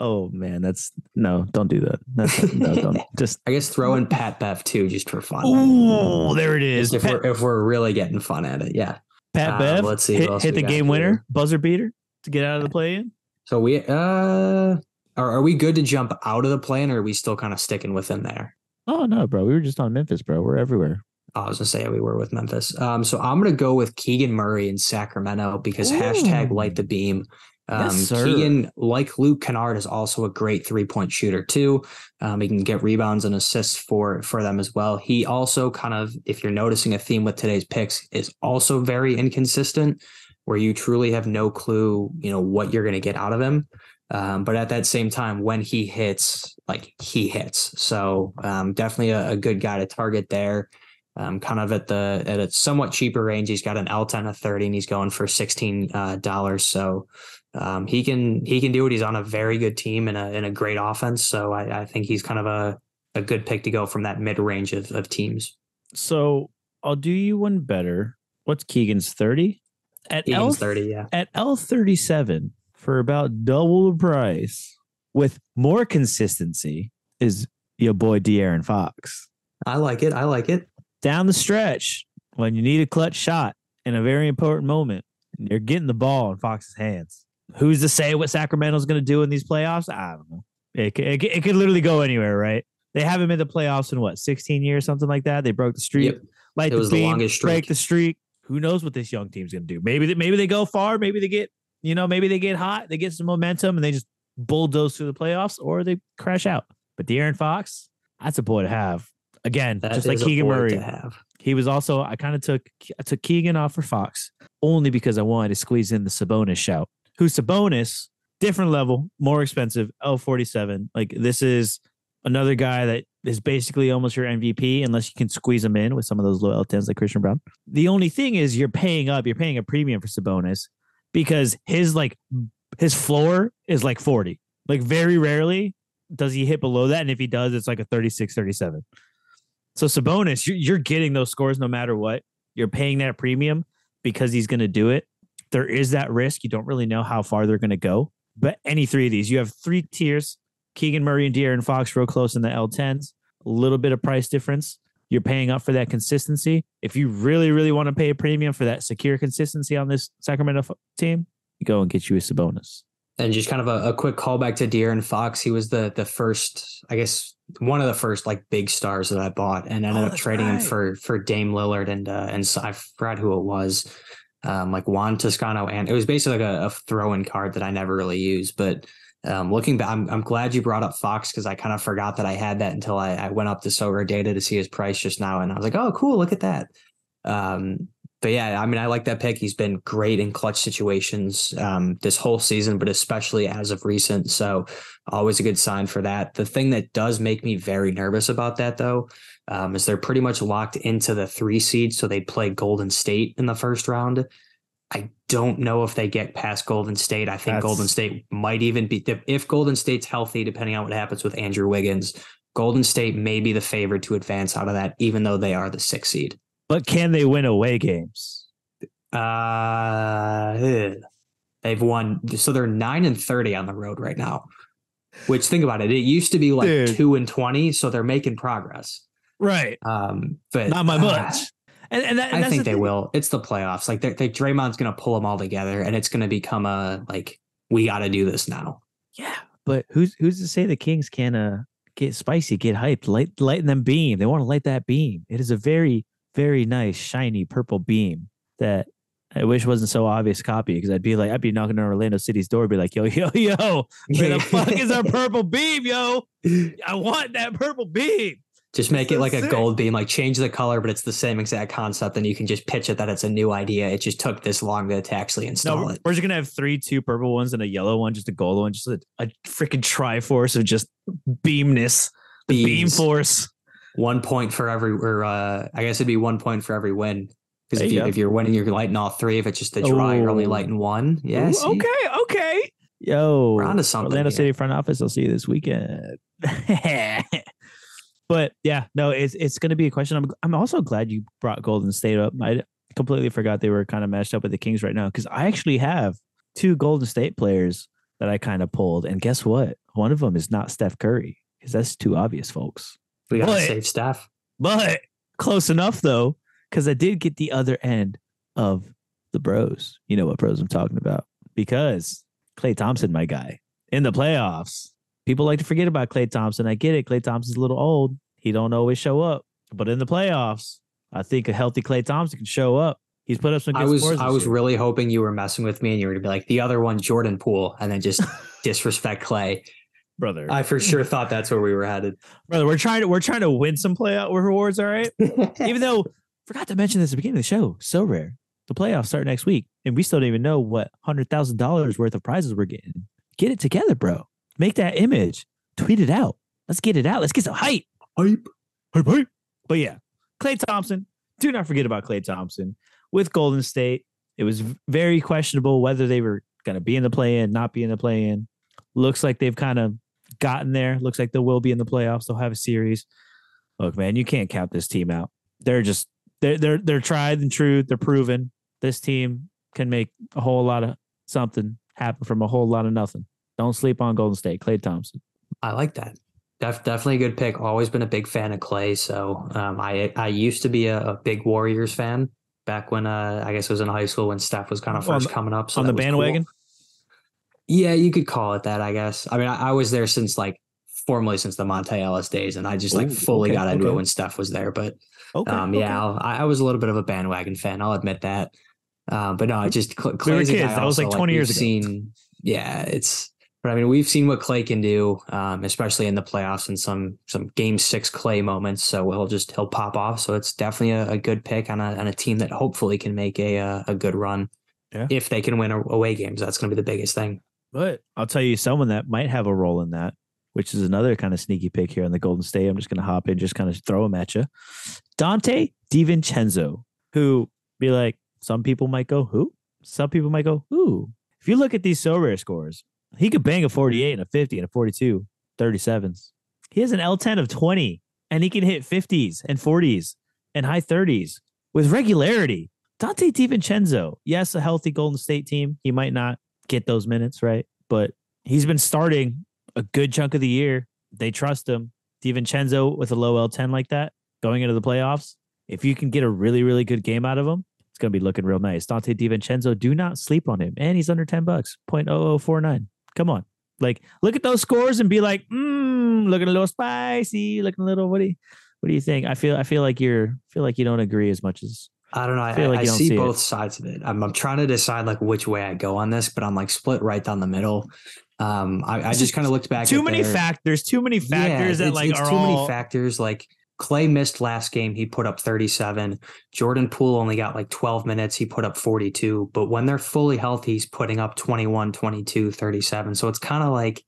Oh man, that's no, don't do that. That's, no, don't just. I guess throw in Pat Bev too, just for fun. Oh, there it is. If Pat, we're if we're really getting fun at it, yeah. Pat uh, Bev. let's see hit, hit the game winner, here. buzzer beater to get out of the play-in. So we uh are, are we good to jump out of the plane or are we still kind of sticking within there? Oh no, bro, we were just on Memphis, bro. We're everywhere. Oh, I was gonna say we were with Memphis. Um, so I'm gonna go with Keegan Murray in Sacramento because hashtag light the beam. Um, Yes. Keegan, like Luke Kennard, is also a great three point shooter too. Um, he can get rebounds and assists for for them as well. He also kind of, if you're noticing a theme with today's picks, is also very inconsistent, where you truly have no clue, you know, what you're gonna get out of him. Um, but at that same time, when he hits, like he hits. So um, definitely a, a good guy to target there. Um, kind of at the at a somewhat cheaper range. He's got an L10 of 30 and he's going for 16 uh, dollars. So um, he can he can do it. He's on a very good team and a in a great offense. So I, I think he's kind of a, a good pick to go from that mid range of, of teams. So I'll do you one better. What's Keegan's thirty? At L thirty, yeah. at L thirty seven for about double the price with more consistency is your boy De'Aaron Fox. I like it. I like it. Down the stretch, when you need a clutch shot in a very important moment, you're getting the ball in Fox's hands. Who's to say what Sacramento's going to do in these playoffs? I don't know. It, could- it, it could literally go anywhere, right? They haven't made the playoffs in what, 16 years, something like that. They broke the streak. Yep. Light It was the beam, longest break streak. the streak. Who knows what this young team's going to do? Maybe they, maybe they go far. Maybe they get, you know, maybe they get hot. They get some momentum and they just bulldoze through the playoffs or they crash out. But De'Aaron Fox, that's a boy to have. Again, That just like Keegan Murray. to have. He was also I kind of took I took Keegan off for Fox only because I wanted to squeeze in the Sabonis shout. Who Sabonis, different level, more expensive, L47. Like this is another guy that is basically almost your MVP unless you can squeeze him in with some of those low L10s like Christian Braun. The only thing is you're paying up, you're paying a premium for Sabonis because his like his floor is like 40. Like very rarely does he hit below that and if he does it's like a 36 37. So Sabonis, you're getting those scores no matter what. You're paying that premium because he's going to do it. There is that risk. You don't really know how far they're going to go. But any three of these, you have three tiers: Keegan Murray and De'Aaron Fox, real close in the L10s. A little bit of price difference. You're paying up for that consistency. If you really, really want to pay a premium for that secure consistency on this Sacramento team, you go and get you a Sabonis. And just kind of a, a quick callback to De'Aaron Fox. He was the the first, I guess, one of the first like big stars that I bought, and ended Oh, up trading him for for Dame Lillard and uh, and so I forgot who it was, um, like Juan Toscano, and it was basically like a, a throw in card that I never really used. But um, looking back, I'm I'm glad you brought up Fox because I kind of forgot that I had that until I, I went up to SorareData to see his price just now, and I was like, oh, cool, look at that. Um, but yeah, I mean, I like that pick. He's been great in clutch situations um, this whole season, but especially as of recent. So always a good sign for that. The thing that does make me very nervous about that, though, um, is they're pretty much locked into the three seed. So they play Golden State in the first round. I don't know if they get past Golden State. I think That's- Golden State might even be if Golden State's healthy, depending on what happens with Andrew Wiggins. Golden State may be the favorite to advance out of that, even though they are the sixth seed. But can they win away games? Uh, they've won, so they're nine and thirty on the road right now. Which think about it, it used to be like Dude. two and twenty, so they're making progress. Right. Um, but Not my uh. And, and, that, and I think the they thing. will. It's the playoffs. Like they, they Draymond's gonna pull them all together, and it's gonna become a like we got to do this now. Yeah, but who's who's to say the Kings can uh get spicy, get hyped, light lighten them beam? They want to light that beam. It is a very very nice shiny purple beam that I wish wasn't so obvious copy because I'd be like I'd be knocking on Orlando City's door, be like, yo yo yo, where the fuck is our purple beam, yo? I want that purple beam. Just make it so like a gold beam, like change the color, but it's the same exact concept, and you can just pitch it that it's a new idea. It just took this long to, actually install we're, it. we're just gonna have three, two purple ones and a yellow one, just a gold one, just a, a freaking triforce of just beamness, the beam force. one point for every or uh I guess it'd be one point for every win. Because if you you go. if you're winning, you're lighting all three. If it's just a draw, you're only lighting one. Yeah. Okay, okay. Yo, We're onto something Orlando here. City front office. I'll see you this weekend. but yeah, no, it's it's going to be a question. I'm I'm also glad you brought Golden State up. I completely forgot they were kind of matched up with the Kings right now because I actually have two Golden State players that I kind of pulled, and guess what? one of them is not Steph Curry because that's too obvious, folks. We got to But- save Steph. But close enough though, because I did get the other end of the bros. You know what bros I'm talking about. Because Klay Thompson, my guy, in the playoffs. People like to forget about Klay Thompson. I get it. Klay Thompson's a little old. He don't always show up. But in the playoffs, I think a healthy Klay Thompson can show up. He's put up some good I was. I was year. really hoping you were messing with me and you were to be like the other one, Jordan Poole, and then just disrespect Klay. brother. I for sure thought that's where we were headed. brother, we're trying to we're trying to win some playoff uh, rewards, all right? even though forgot to mention this at the beginning of the show, Sorare. The playoffs start next week, and we still don't even know what hundred thousand dollars worth of prizes we're getting. Get it together, bro. Make that image, tweet it out. Let's get it out. Let's get some hype. Hype. Hype, hype. But yeah, Klay Thompson. Do not forget about Klay Thompson with Golden State. It was very questionable whether they were going to be in the play in, not be in the play in. Looks like they've kind of gotten there. Looks like they will be in the playoffs. They'll have a series. Look, man, you can't count this team out. They're just they're they're they're tried and true. They're proven. This team can make a whole lot of something happen from a whole lot of nothing. Don't sleep on Golden State. Klay Thompson. I like that. Def, definitely a good pick. Always been a big fan of Klay. So um, I I used to be a, a big Warriors fan back when uh, I guess it was in high school when Steph was kind of first the- coming up. So on the was cool. bandwagon. Yeah, you could call it that. I guess. I mean, I, I was there since like formally since the Monta Ellis days, and I just like Ooh, fully okay, got into okay. it when Steph was there. But Okay. um, yeah, I, I was a little bit of a bandwagon fan. I'll admit that. Um, but no, I just Cl- Klay's a kids. guy That was, like, 20 we've years ago. Seen, yeah, it's. But I mean, we've seen what Klay can do, um, especially in the playoffs and some some Game Six Klay moments. So he'll just he'll pop off. So it's definitely a, a good pick on a on a team that hopefully can make a uh, a good run. Yeah. If they can win away games, that's going to be the biggest thing. But I'll tell you someone that might have a role in that, which is another kind of sneaky pick here on the Golden State. I'm just going to hop in, just kind of throw him at you. Donte DiVincenzo, who be like, some people might go, who? Some people might go, who? If you look at these Sorare scores, he could bang a 48 and a 50 and a 42, 37s. He has an L10 of 20 and he can hit 50s and 40s and high 30s with regularity. Donte DiVincenzo, yes, a healthy Golden State team. He might not get those minutes, right? But he's been starting a good chunk of the year. They trust him. DiVincenzo with a low L10 like that going into the playoffs. If you can get a really, really good game out of him, it's going to be looking real nice. Donte DiVincenzo, do not sleep on him. And he's under 10 bucks, 0.0049. Come on. Like, look at those scores and be like, mm, looking a little spicy, looking a little, what do you, what do you think? I feel, I feel like you're, feel like you don't agree as much as I don't know. I, feel like I see, see it. both sides of it. I'm, I'm trying to decide like which way I go on this, but I'm like split right down the middle. Um, I, I just kind of looked back. too many their- factors, too many factors that it's- like it's are too all, many factors. Like Klay missed last game, he put up 37. Jordan Poole only got like 12 minutes, he put up 42. But when they're fully healthy, he's putting up 21, 22, 37. So it's kind of like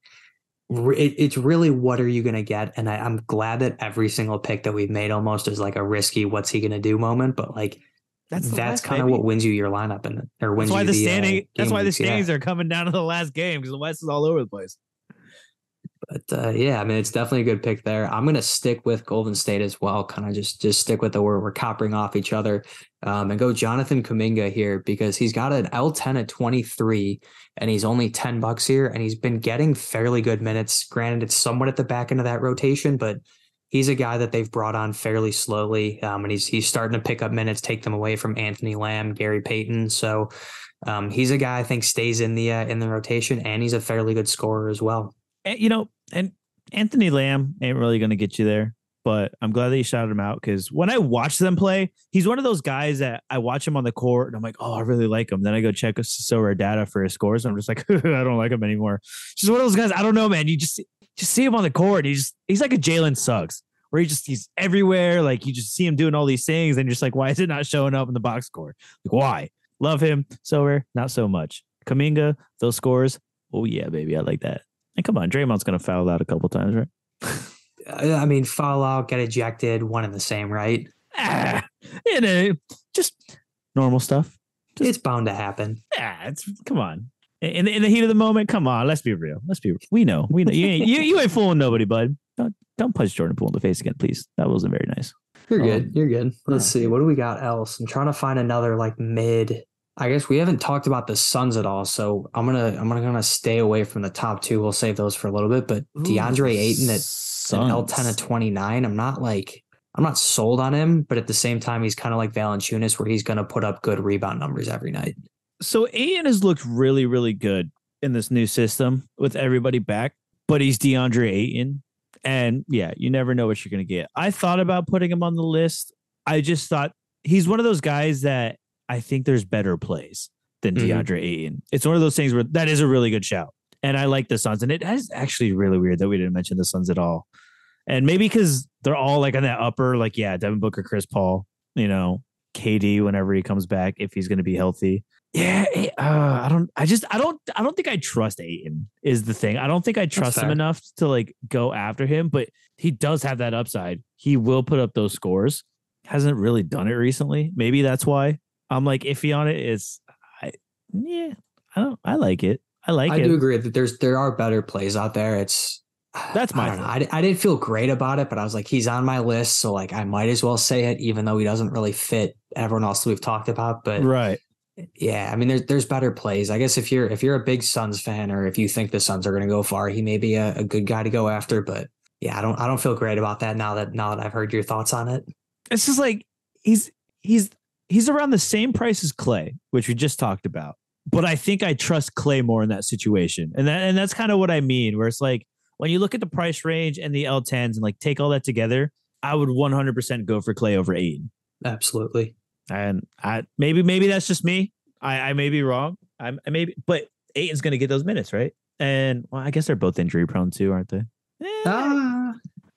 it, it's really what are you going to get? And I, I'm glad that every single pick that we've made almost is like a risky what's he going to do moment. But like that's, that's, kind of what wins you your lineup and or wins That's why you the the, uh, that's why the weeks. Yeah. standings are coming down to the last game because the West is all over the place. But uh, yeah, I mean, it's definitely a good pick there. I'm gonna stick with Golden State as well. Kind of just just stick with the where we're coppering off each other, um, and go Jonathan Kuminga here because he's got an L10 at 23, and he's only 10 bucks here, and he's been getting fairly good minutes. Granted, it's somewhat at the back end of that rotation, but he's a guy that they've brought on fairly slowly, um, and he's he's starting to pick up minutes, take them away from Anthony Lamb, Gary Payton. So um, he's a guy I think stays in the uh, in the rotation, and he's a fairly good scorer as well. And, you know, and Anthony Lamb ain't really going to get you there, but I'm glad that you shouted him out because when I watch them play, he's one of those guys that I watch him on the court and I'm like, oh, I really like him. Then I go check SorareData for his scores. And I'm just like, I don't like him anymore. Just one of those guys. I don't know, man. You just just see him on the court. He just he's like a Jalen Suggs. Where he just he's everywhere, like you just see him doing all these things, and you're just like, why is it not showing up in the box score? Like, why? Love him, Sorare, not so much. Kuminga, those scores, oh yeah, baby, I like that. And come on, Draymond's gonna foul out a couple times, right? Uh, I mean, foul out, get ejected, one and the same, right? Ah, you know, just normal stuff. Just- it's bound to happen. Ah, it's come on. In the, in the heat of the moment, come on, let's be real. Let's be. We know, we know. You ain't, you, you ain't fooling nobody, bud. Don't don't punch Jordan Poole in the face again, please. That wasn't very nice. You're Um, good. You're good. Let's yeah. see. What do we got else? I'm trying to find another like mid I guess we haven't talked about the Suns at all, so I'm gonna I'm gonna gonna stay away from the top two. We'll save those for a little bit. But DeAndre Ayton at L ten of twenty nine, I'm not like I'm not sold on him, but at the same time, he's kind of like Valanciunas, where he's gonna put up good rebound numbers every night. So Ayton has looked really, really good in this new system with everybody back, but he's DeAndre Ayton. And yeah, you never know what you're gonna get. I thought about putting him on the list. I just thought he's one of those guys that I think there's better plays than Mhm. DeAndre Ayton. It's one of those things where that is a really good shout. And I like the Suns. And it is actually really weird that we didn't mention the Suns at all. And maybe because they're all like on that upper, like, yeah, Devin Booker, Chris Paul, you know, KD whenever he comes back, if he's going to be healthy. Yeah, uh, I don't. I just, I don't, I don't think I trust Ayton is the thing. I don't think I trust him enough to like go after him. But he does have that upside. He will put up those scores. Hasn't really done it recently. Maybe that's why I'm like iffy on it. It's, I, yeah, I don't. I like it. I like I it. I do agree that there's there are better plays out there. It's That's my I, don't know. I, I didn't feel great about it, but I was like, he's on my list, so like I might as well say it, even though he doesn't really fit everyone else that we've talked about. But right. yeah, I mean, there's there's better plays. I guess if you're if you're a big Suns fan or if you think the Suns are going to go far, he may be a, a good guy to go after. But yeah, I don't I don't feel great about that now that now that I've heard your thoughts on it. it's just like he's he's he's around the same price as Klay, which we just talked about. But I think I trust Klay more in that situation. And that and that's kind of what I mean, where it's like when you look at the price range and the L10s and like take all that together, I would 100% go for Klay over Ayton. Absolutely. And I maybe maybe that's just me. I, I may be wrong. I, I maybe, but Ayton's going to get those minutes, right? And well, I guess they're both injury prone too, aren't they? Eh, Ah,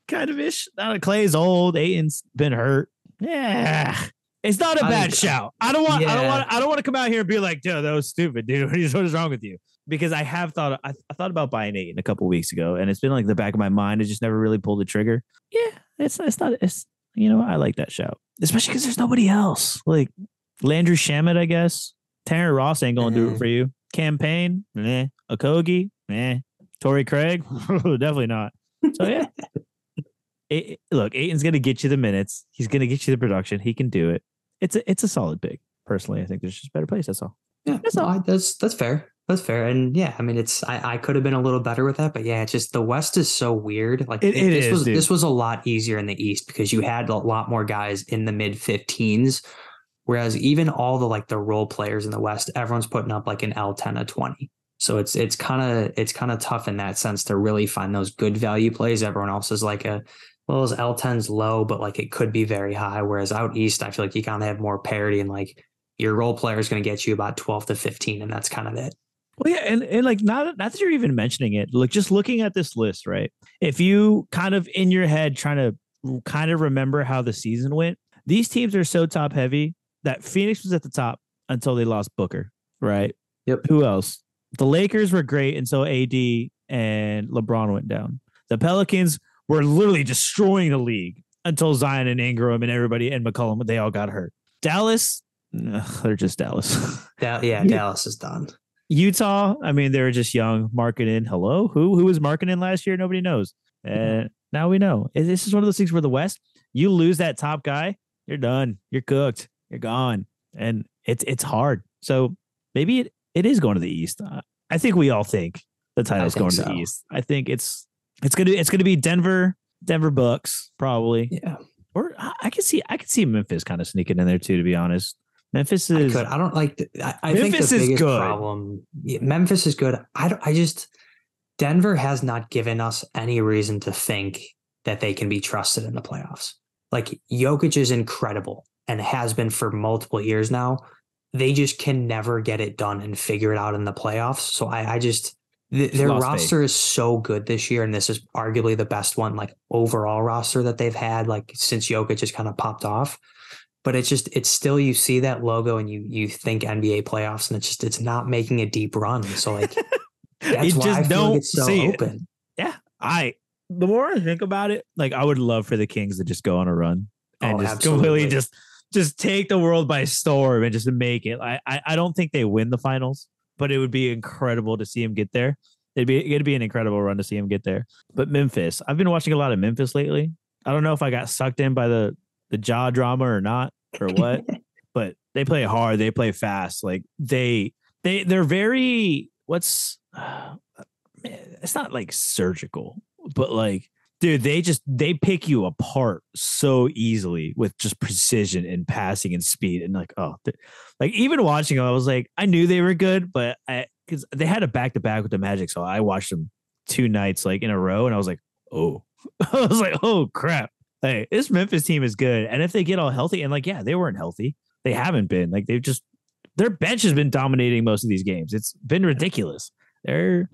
kind of ish. Uh, Klay's old. Ayton's been hurt. Yeah. It's not a bad think- shout. I don't want. I don't want. I don't want to come out here and be like, "Joe, that was stupid, dude. What is wrong with you?" Because I have thought. I, I thought about buying Ayton a couple weeks ago, and it's been like the back of my mind. I just never really pulled the trigger. Yeah, it's it's not. It's you know I like that shout, especially because there's nobody else. Like Landry Shamet, I guess. Taryn Ross ain't gonna do it Mhm. for you. Cam Payne, eh. Okogie, eh. Torrey Craig, definitely not. So yeah. A- look, Ayton's gonna get you the minutes. He's gonna get you the production. He can do it. It's a it's a solid pick. Personally, I think there's just better plays. That's all. yeah, That's all. I- that's that's fair. That's fair. And yeah, I mean, it's I, I could have been a little better with that, but yeah, it's just the West is so weird. Like It- it this is, was dude. this was a lot easier in the East because you had a lot more guys in the mid 15s, whereas even all the like the role players in the West, everyone's putting up like an L 10 of 20. So it's it's kind of it's kind of tough in that sense to really find those good value plays. Everyone else is like a well, his L 10's low, but like it could be very high. Whereas out east, I feel like you kind of have more parity and like your role player is going to get you about 12 to 15, and that's kind of it. Well, yeah, and, and like not not that you're even mentioning it. like just looking at this list, right? If you kind of in your head trying to kind of remember how the season went, these teams are so top heavy that Phoenix was at the top until they lost Booker, right? Yep. Who else? The Lakers were great until AD and LeBron went down. The Pelicans were literally destroying the league until Zion and Ingram and everybody and McCollum they all got hurt. Dallas, ugh, they're just Dallas. Da- yeah, Yeah. Dallas is done. Utah, I mean, they were just young, marketing. Hello, who who was marketing last year? Nobody knows. And now we know. This is one of those things where the West, you lose that top guy, you're done. You're cooked. You're gone. And it's it's hard. So maybe it, it is going to the East. Uh, I think we all think the title's think going to the East. I think it's it's gonna it's gonna be Denver, Denver Bucks probably, Yeah, or I, I can see I can see Memphis kind of sneaking in there too. To be honest, Memphis I is could. I don't like. The, I, I think the is biggest good. problem. Memphis is good. I don't. I just Denver has not given us any reason to think that they can be trusted in the playoffs. Like Jokic is incredible and has been for multiple years now. They just can never get it done and figure it out in the playoffs. So I, I just th- their roster is so good this year, and this is arguably the best one, like overall roster that they've had, like since Jokic just kind of popped off. But it's just it's still you see that logo and you you think NBA playoffs, and it's just it's not making a deep run. So like that's why I just feel it's so see it. open. I the more I think about it, like I would love for the Kings to just go on a run and Oh, just absolutely. completely just just take the world by storm and just make it. I, I I don't think they win the finals, but it would be incredible to see him get there. It'd be it'd be an incredible run to see him get there. But Memphis, I've been watching a lot of Memphis lately. I don't know if I got sucked in by the the Ja drama or not or what. but they play hard. They play fast. Like they they they're very what's uh, it's not like surgical, but like dude, they just they pick you apart so easily with just precision and passing and speed and like oh, like even watching them, I was like I knew they were good, but I because they had a back to back with the Magic, so I watched them two nights like in a row, and I was like oh, I was like oh crap, hey this Memphis team is good, and if they get all healthy and like yeah they weren't healthy, they haven't been like they've just their bench has been dominating most of these games. It's been ridiculous. They're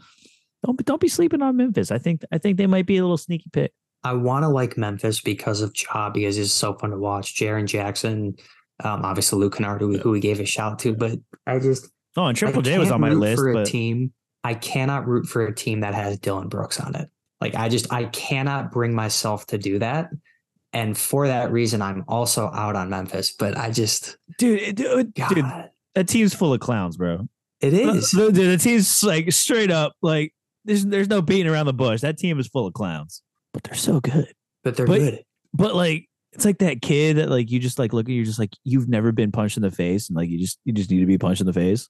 don't don't be sleeping on Memphis. I think I think they might be a little sneaky pick. I want to like Memphis because of Ja, because he's so fun to watch. Jaren Jackson, um, obviously Luke Kennard, who, who we gave a shout to, but I just oh, and Triple J was on my list for but... a team. I cannot root for a team that has Dillon Brooks on it. Like I just I cannot bring myself to do that. And for that reason, I'm also out on Memphis. But I just dude, dude, dude that team's full of clowns, bro. It is. The, the, the team's like straight up like there's there's no beating around the bush. That team is full of clowns, but they're so good. But they're but, good. But like it's like that kid that like you just like look at you're just like you've never been punched in the face and like you just you just need to be punched in the face.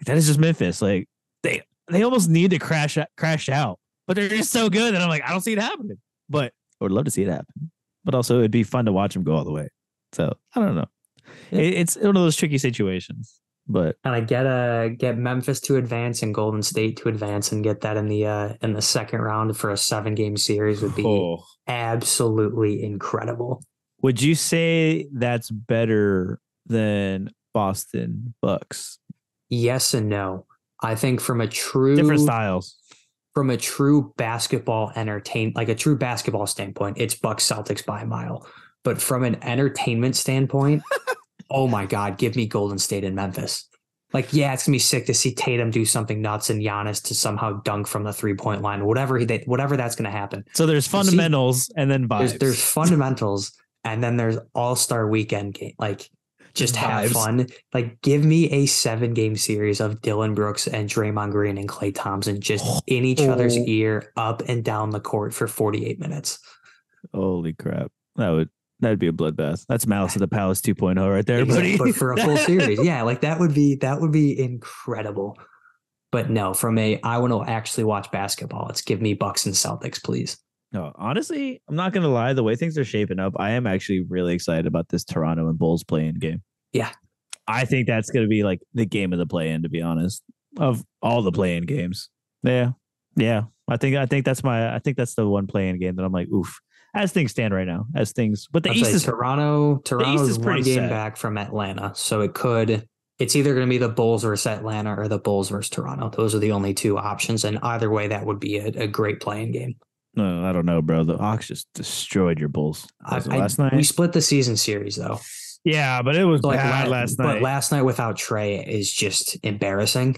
Like, that is just Memphis. Like they they almost need to crash crash out, but they're just so good that I'm like I don't see it happening. But I would love to see it happen. But also it'd be fun to watch them go all the way. So I don't know. It, it's one of those tricky situations. But and I get uh get Memphis to advance and Golden State to advance and get that in the uh in the second round for a seven game series would be oh. absolutely incredible. Would you say that's better than Boston Bucks? Yes and no. I think from a true different styles. From a true basketball entertain like a true basketball standpoint, it's Bucks Celtics by a mile. But from an entertainment standpoint, oh my God, give me Golden State and Memphis. Like, yeah, it's gonna be sick to see Tatum do something nuts and Giannis to somehow dunk from the three point line, whatever he, whatever that's gonna happen. So there's fundamentals see, and then vibes. There's, there's fundamentals and then there's All Star Weekend game. Like, just have fun. Like, give me a seven game series of Dillon Brooks and Draymond Green and Klay Thompson just oh. in each other's ear, up and down the court for 48 minutes. Holy crap! That would That'd be a bloodbath. That's Malice of the Palace 2.0 right there, buddy. but for a full series, yeah, like that would be that would be incredible. But no, from a I want to actually watch basketball. Let's give me Bucks and Celtics, please. No, honestly, I'm not gonna lie. The way things are shaping up, I am actually really excited about this Toronto and Bulls playing game. Yeah, I think that's gonna be like the game of the play-in. To be honest, of all the play-in games, yeah, yeah. I think I think that's my I think that's the one play-in game that I'm like, oof as things stand right now, as things. But the I'll East is Toronto. Toronto is one game set. back from Atlanta, so it could. It's either going to be the Bulls versus Atlanta or the Bulls versus Toronto. Those are the only two options, and either way, that would be a, a great playing game. No, I don't know, bro. The Hawks just destroyed your Bulls I, last I, night. We split the season series though. Yeah, but it was like bad last, last night. But last night without Trae is just embarrassing.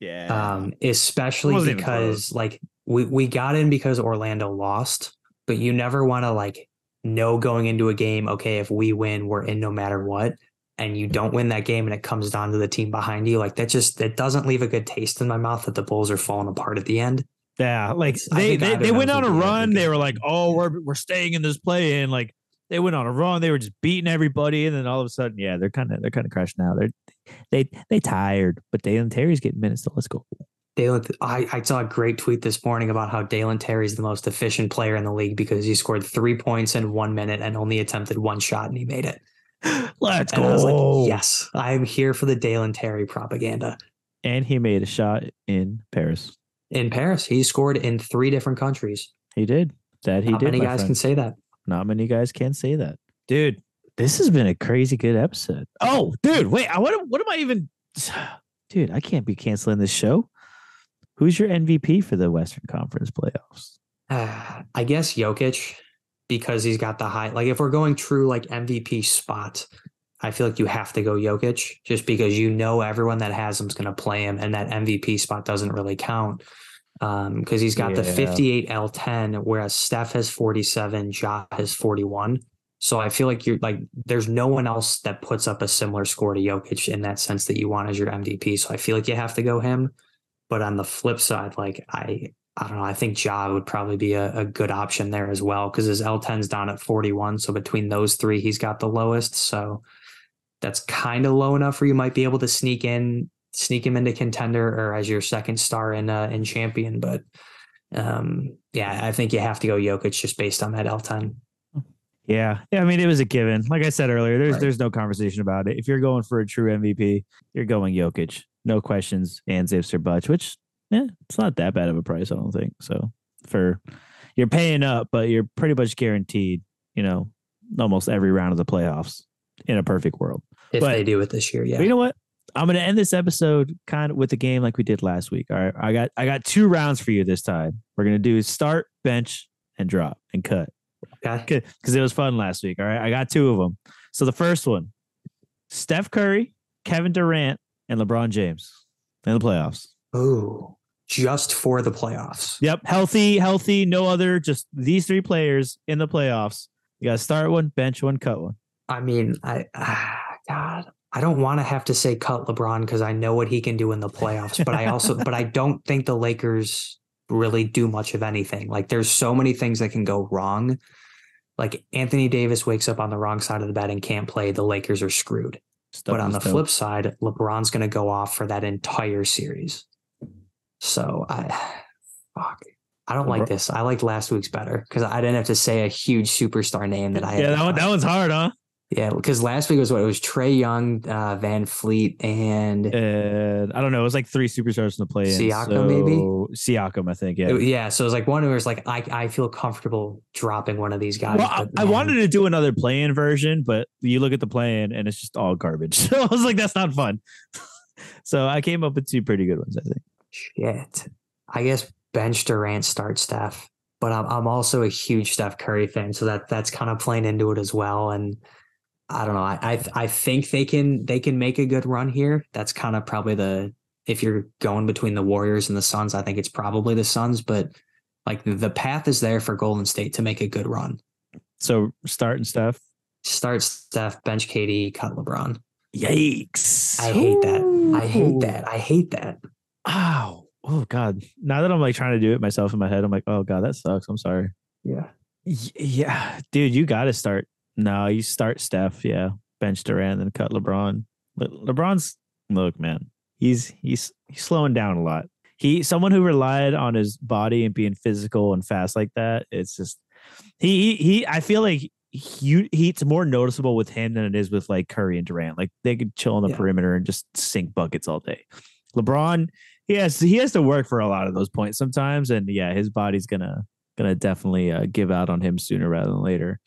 Yeah. Um, especially because like we, we got in because Orlando lost but you never want to like know going into a game, okay, if we win, we're in no matter what. And you don't win that game and it comes down to the team behind you. Like that just that doesn't leave a good taste in my mouth that the Bulls are falling apart at the end. Yeah, like they they, they went on a run. They were like, "Oh, we're we're staying in this play," and like they went on a run. They were just beating everybody, and then all of a sudden, yeah, they're kind of they're kind of crashing out. They're they they tired, but Dalen Terry's getting minutes, so let's go. Dalen, I, I saw a great tweet this morning about how Dalen Terry is the most efficient player in the league because he scored three points in one minute and only attempted one shot and he made it. Let's and go. I was like, yes, I'm here for the Dalen Terry propaganda. And he made a shot in Paris. In Paris, he scored in three different countries. He did. That he Not did. Many guys friend. can say that. Not many guys can say that, dude. This has been a crazy good episode. Oh, dude, wait. I what? What am I even? Dude, I can't be canceling this show. Who's your MVP for the Western Conference playoffs? Uh, I guess Jokic because he's got the high. Like if we're going true like MVP spot, I feel like you have to go Jokic just because you know everyone that has him is going to play him, and that MVP spot doesn't really count because um, he's got yeah. the 58 L10, whereas Steph has 47, Ja has 41. So I feel like you're like there's no one else that puts up a similar score to Jokic in that sense that you want as your MVP. So I feel like you have to go him. But on the flip side, like I I don't know, I think Ja would probably be a, a good option there as well because his L10's down at 41. So between those three, he's got the lowest. So that's kind of low enough where you might be able to sneak in, sneak him into contender or as your second star in uh, in champion. But um, yeah, I think you have to go Jokic just based on that L ten. Yeah. Yeah. I mean, it was a given. Like I said earlier, there's Right. there's no conversation about it. If you're going for a true MVP, you're going Jokic. No questions, and ifs or buts, which yeah, it's not that bad of a price, I don't think. So for you're paying up, but you're pretty much guaranteed, you know, almost every round of the playoffs in a perfect world. If But- they do it this year, yeah. You know what? I'm gonna end this episode kind of with a game like we did last week. All right. I got I got two rounds for you this time. We're gonna do start, bench, and drop and cut okay. because it was fun last week. All right, I got two of them. So the first one, Steph Curry, Kevin Durant, and LeBron James in the playoffs. Ooh, just for the playoffs. Yep, healthy, healthy, no other, just these three players in the playoffs. You got to start one, bench one, cut one. I mean, I ah, God, I don't want to have to say cut LeBron because I know what he can do in the playoffs, but I also, but I don't think the Lakers really do much of anything. Like, there's so many things that can go wrong. Like Anthony Davis wakes up on the wrong side of the bed and can't play. The Lakers are screwed. But on the flip side, LeBron's going to go off for that entire series. So I, fuck, I don't like this. I liked last week's better because I didn't have to say a huge superstar name that I. yeah, had that one, that one's hard, huh? Yeah, because last week was what it was: Trae Young, uh, VanVleet, and I don't know. It was like three superstars in the play. Siakam, maybe? Siakam, I think. Yeah. it- yeah. So it was like one who was like, I, I feel comfortable dropping one of these guys. well, I, but I wanted to do another play-in version, but you look at the play-in and it's just all garbage. So I was like, that's not fun. so I came up with two pretty good ones, I think. shit. I guess bench Durant start Steph, but I'm I'm also a huge Steph Curry fan, so that that's kind of playing into it as well. And I don't know. I I, I think they can they can make a good run here. That's kind of probably the if you're going between the Warriors and the Suns, I think it's probably the Suns, but like the path is there for Golden State to make a good run. So start and stuff. Start Steph, bench KD, cut LeBron. Yikes. I hate that. I hate that. I hate that. Ow. Oh God. Now that I'm like trying to do it myself in my head, I'm like, oh God, that sucks. I'm sorry. Yeah. Y- yeah. Dude, you gotta start. No, you start Steph. Yeah. Bench Durant and cut LeBron. Le- LeBron's look, man. He's he's he's slowing down a lot. He someone who relied on his body and being physical and fast like that. It's just he he, he I feel like he, he it's more noticeable with him than it is with like Curry and Durant. Like they could chill on the Yeah. perimeter and just sink buckets all day. LeBron, he has he has to work for a lot of those points sometimes, and yeah, his body's gonna gonna definitely uh, give out on him sooner rather than later.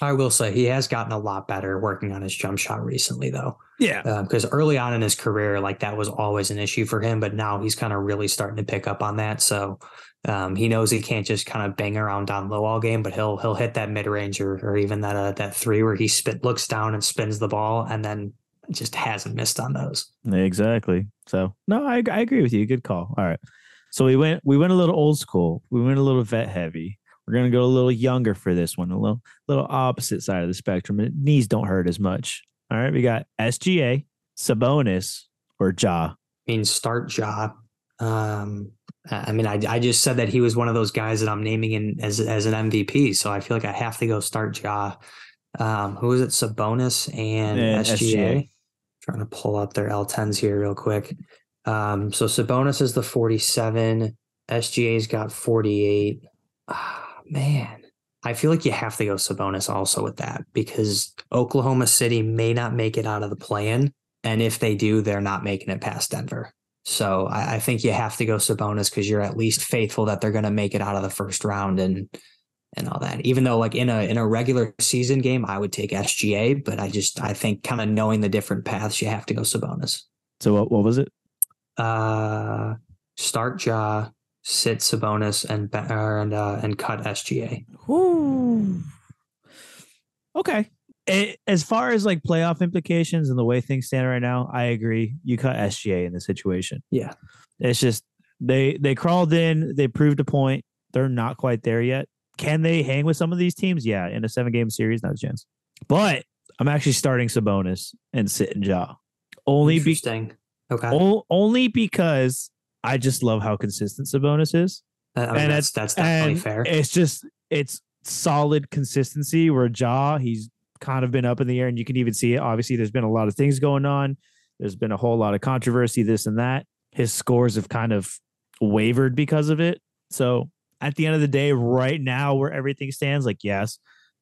I will say he has gotten a lot better working on his jump shot recently, though. Yeah, Because early on in his career, like that was always an issue for him, but now he's kind of really starting to pick up on that. So um, he knows he can't just kind of bang around down low all game, but he'll he'll hit that mid range or, or even that uh, that three where he spit looks down and spins the ball and then just hasn't missed on those. exactly. So no, I I agree with you. Good call. All right, so we went we went a little old school. We went a little vet heavy. We're gonna go a little younger for this one, a little little opposite side of the spectrum. Knees don't hurt as much. All right, we got SGA, Sabonis, or Ja. I mean, start job. Um, I I mean, I, I just said that he was one of those guys that I'm naming in as as an MVP, so I feel like I have to go start Ja. Um, who is it? Sabonis and, And SGA. SGA. Trying to pull up their L10s here real quick. Um, so Sabonis is the 47. SGA's got 48. Ah, man, I feel like you have to go Sabonis also with that because Oklahoma City may not make it out of the play-in, and if they do, they're not making it past Denver. So I, I think you have to go Sabonis because you're at least faithful that they're going to make it out of the first round and and all that. Even though like in a in a regular season game, I would take SGA, but I just I think kind of knowing the different paths, you have to go Sabonis. So what what was it? Uh, start Ja, sit Sabonis, and and uh, and cut SGA. Ooh. Okay. A- as far as like playoff implications and the way things stand right now, I agree. You cut SGA in this situation. Yeah. It's just they they crawled in, they proved a point. They're not quite there yet. Can they hang with some of these teams? Yeah, in a seven game series, not a chance. But I'm actually starting Sabonis and sitting Jaw. Only be, Interesting. Okay. o- only because I just love how consistent Sabonis is. Uh, I mean, and that's that's definitely fair. It's just it's solid consistency where Ja he's kind of been up in the air, and you can even see it. Obviously, there's been a lot of things going on. There's been a whole lot of controversy, this and that. His scores have kind of wavered because of it. So at the end of the day, right now, where everything stands, like, yes,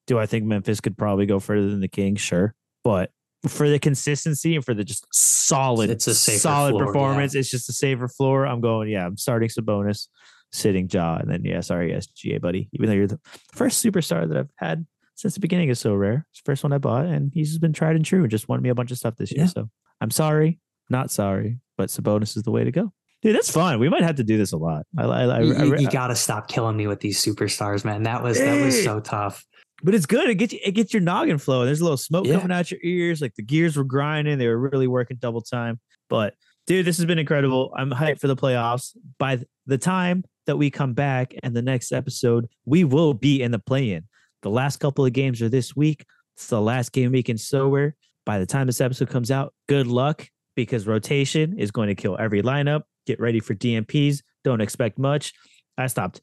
do I think Memphis could probably go further than the Kings? Sure. But for the consistency and for the just solid, It's a safer solid floor, performance, it's just a safer floor. I'm going, yeah, I'm starting Sabonis, sitting Ja, and then, yeah, sorry, SGA, buddy. Even though you're the first superstar that I've had since the beginning is Sorare. It's the first one I bought, and he's been tried and true and just won me a bunch of stuff this year. Yeah. So I'm sorry, not sorry, but Sabonis is the way to go. Dude, that's fun. We might have to do this a lot. I, I, I, You, you- you gotta stop killing me with these superstars, man. That was that was so tough. But it's good. It gets you, it gets your noggin flow. There's a little smoke Yeah. coming out your ears. Like the gears were grinding. They were really working double time. But dude, this has been incredible. I'm hyped for the playoffs. By the time that we come back and the next episode, we will be in the play-in. The last couple of games are this week. It's the last game week in Sorare. By the time this episode comes out, good luck because rotation is going to kill every lineup. Get ready for DNPs. Don't expect much. I stopped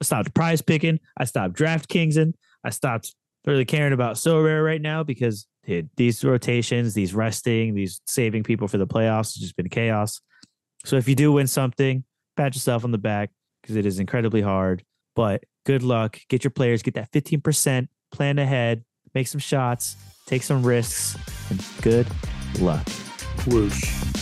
I stopped prize picking. I stopped draft kingsing. I stopped really caring about Sorare right now because dude, these rotations, these resting, these saving people for the playoffs has just been chaos. So if you do win something, pat yourself on the back because it is incredibly hard. But good luck. Get your players, get that 15%, plan ahead, make some shots, take some risks, and good luck. Whoosh.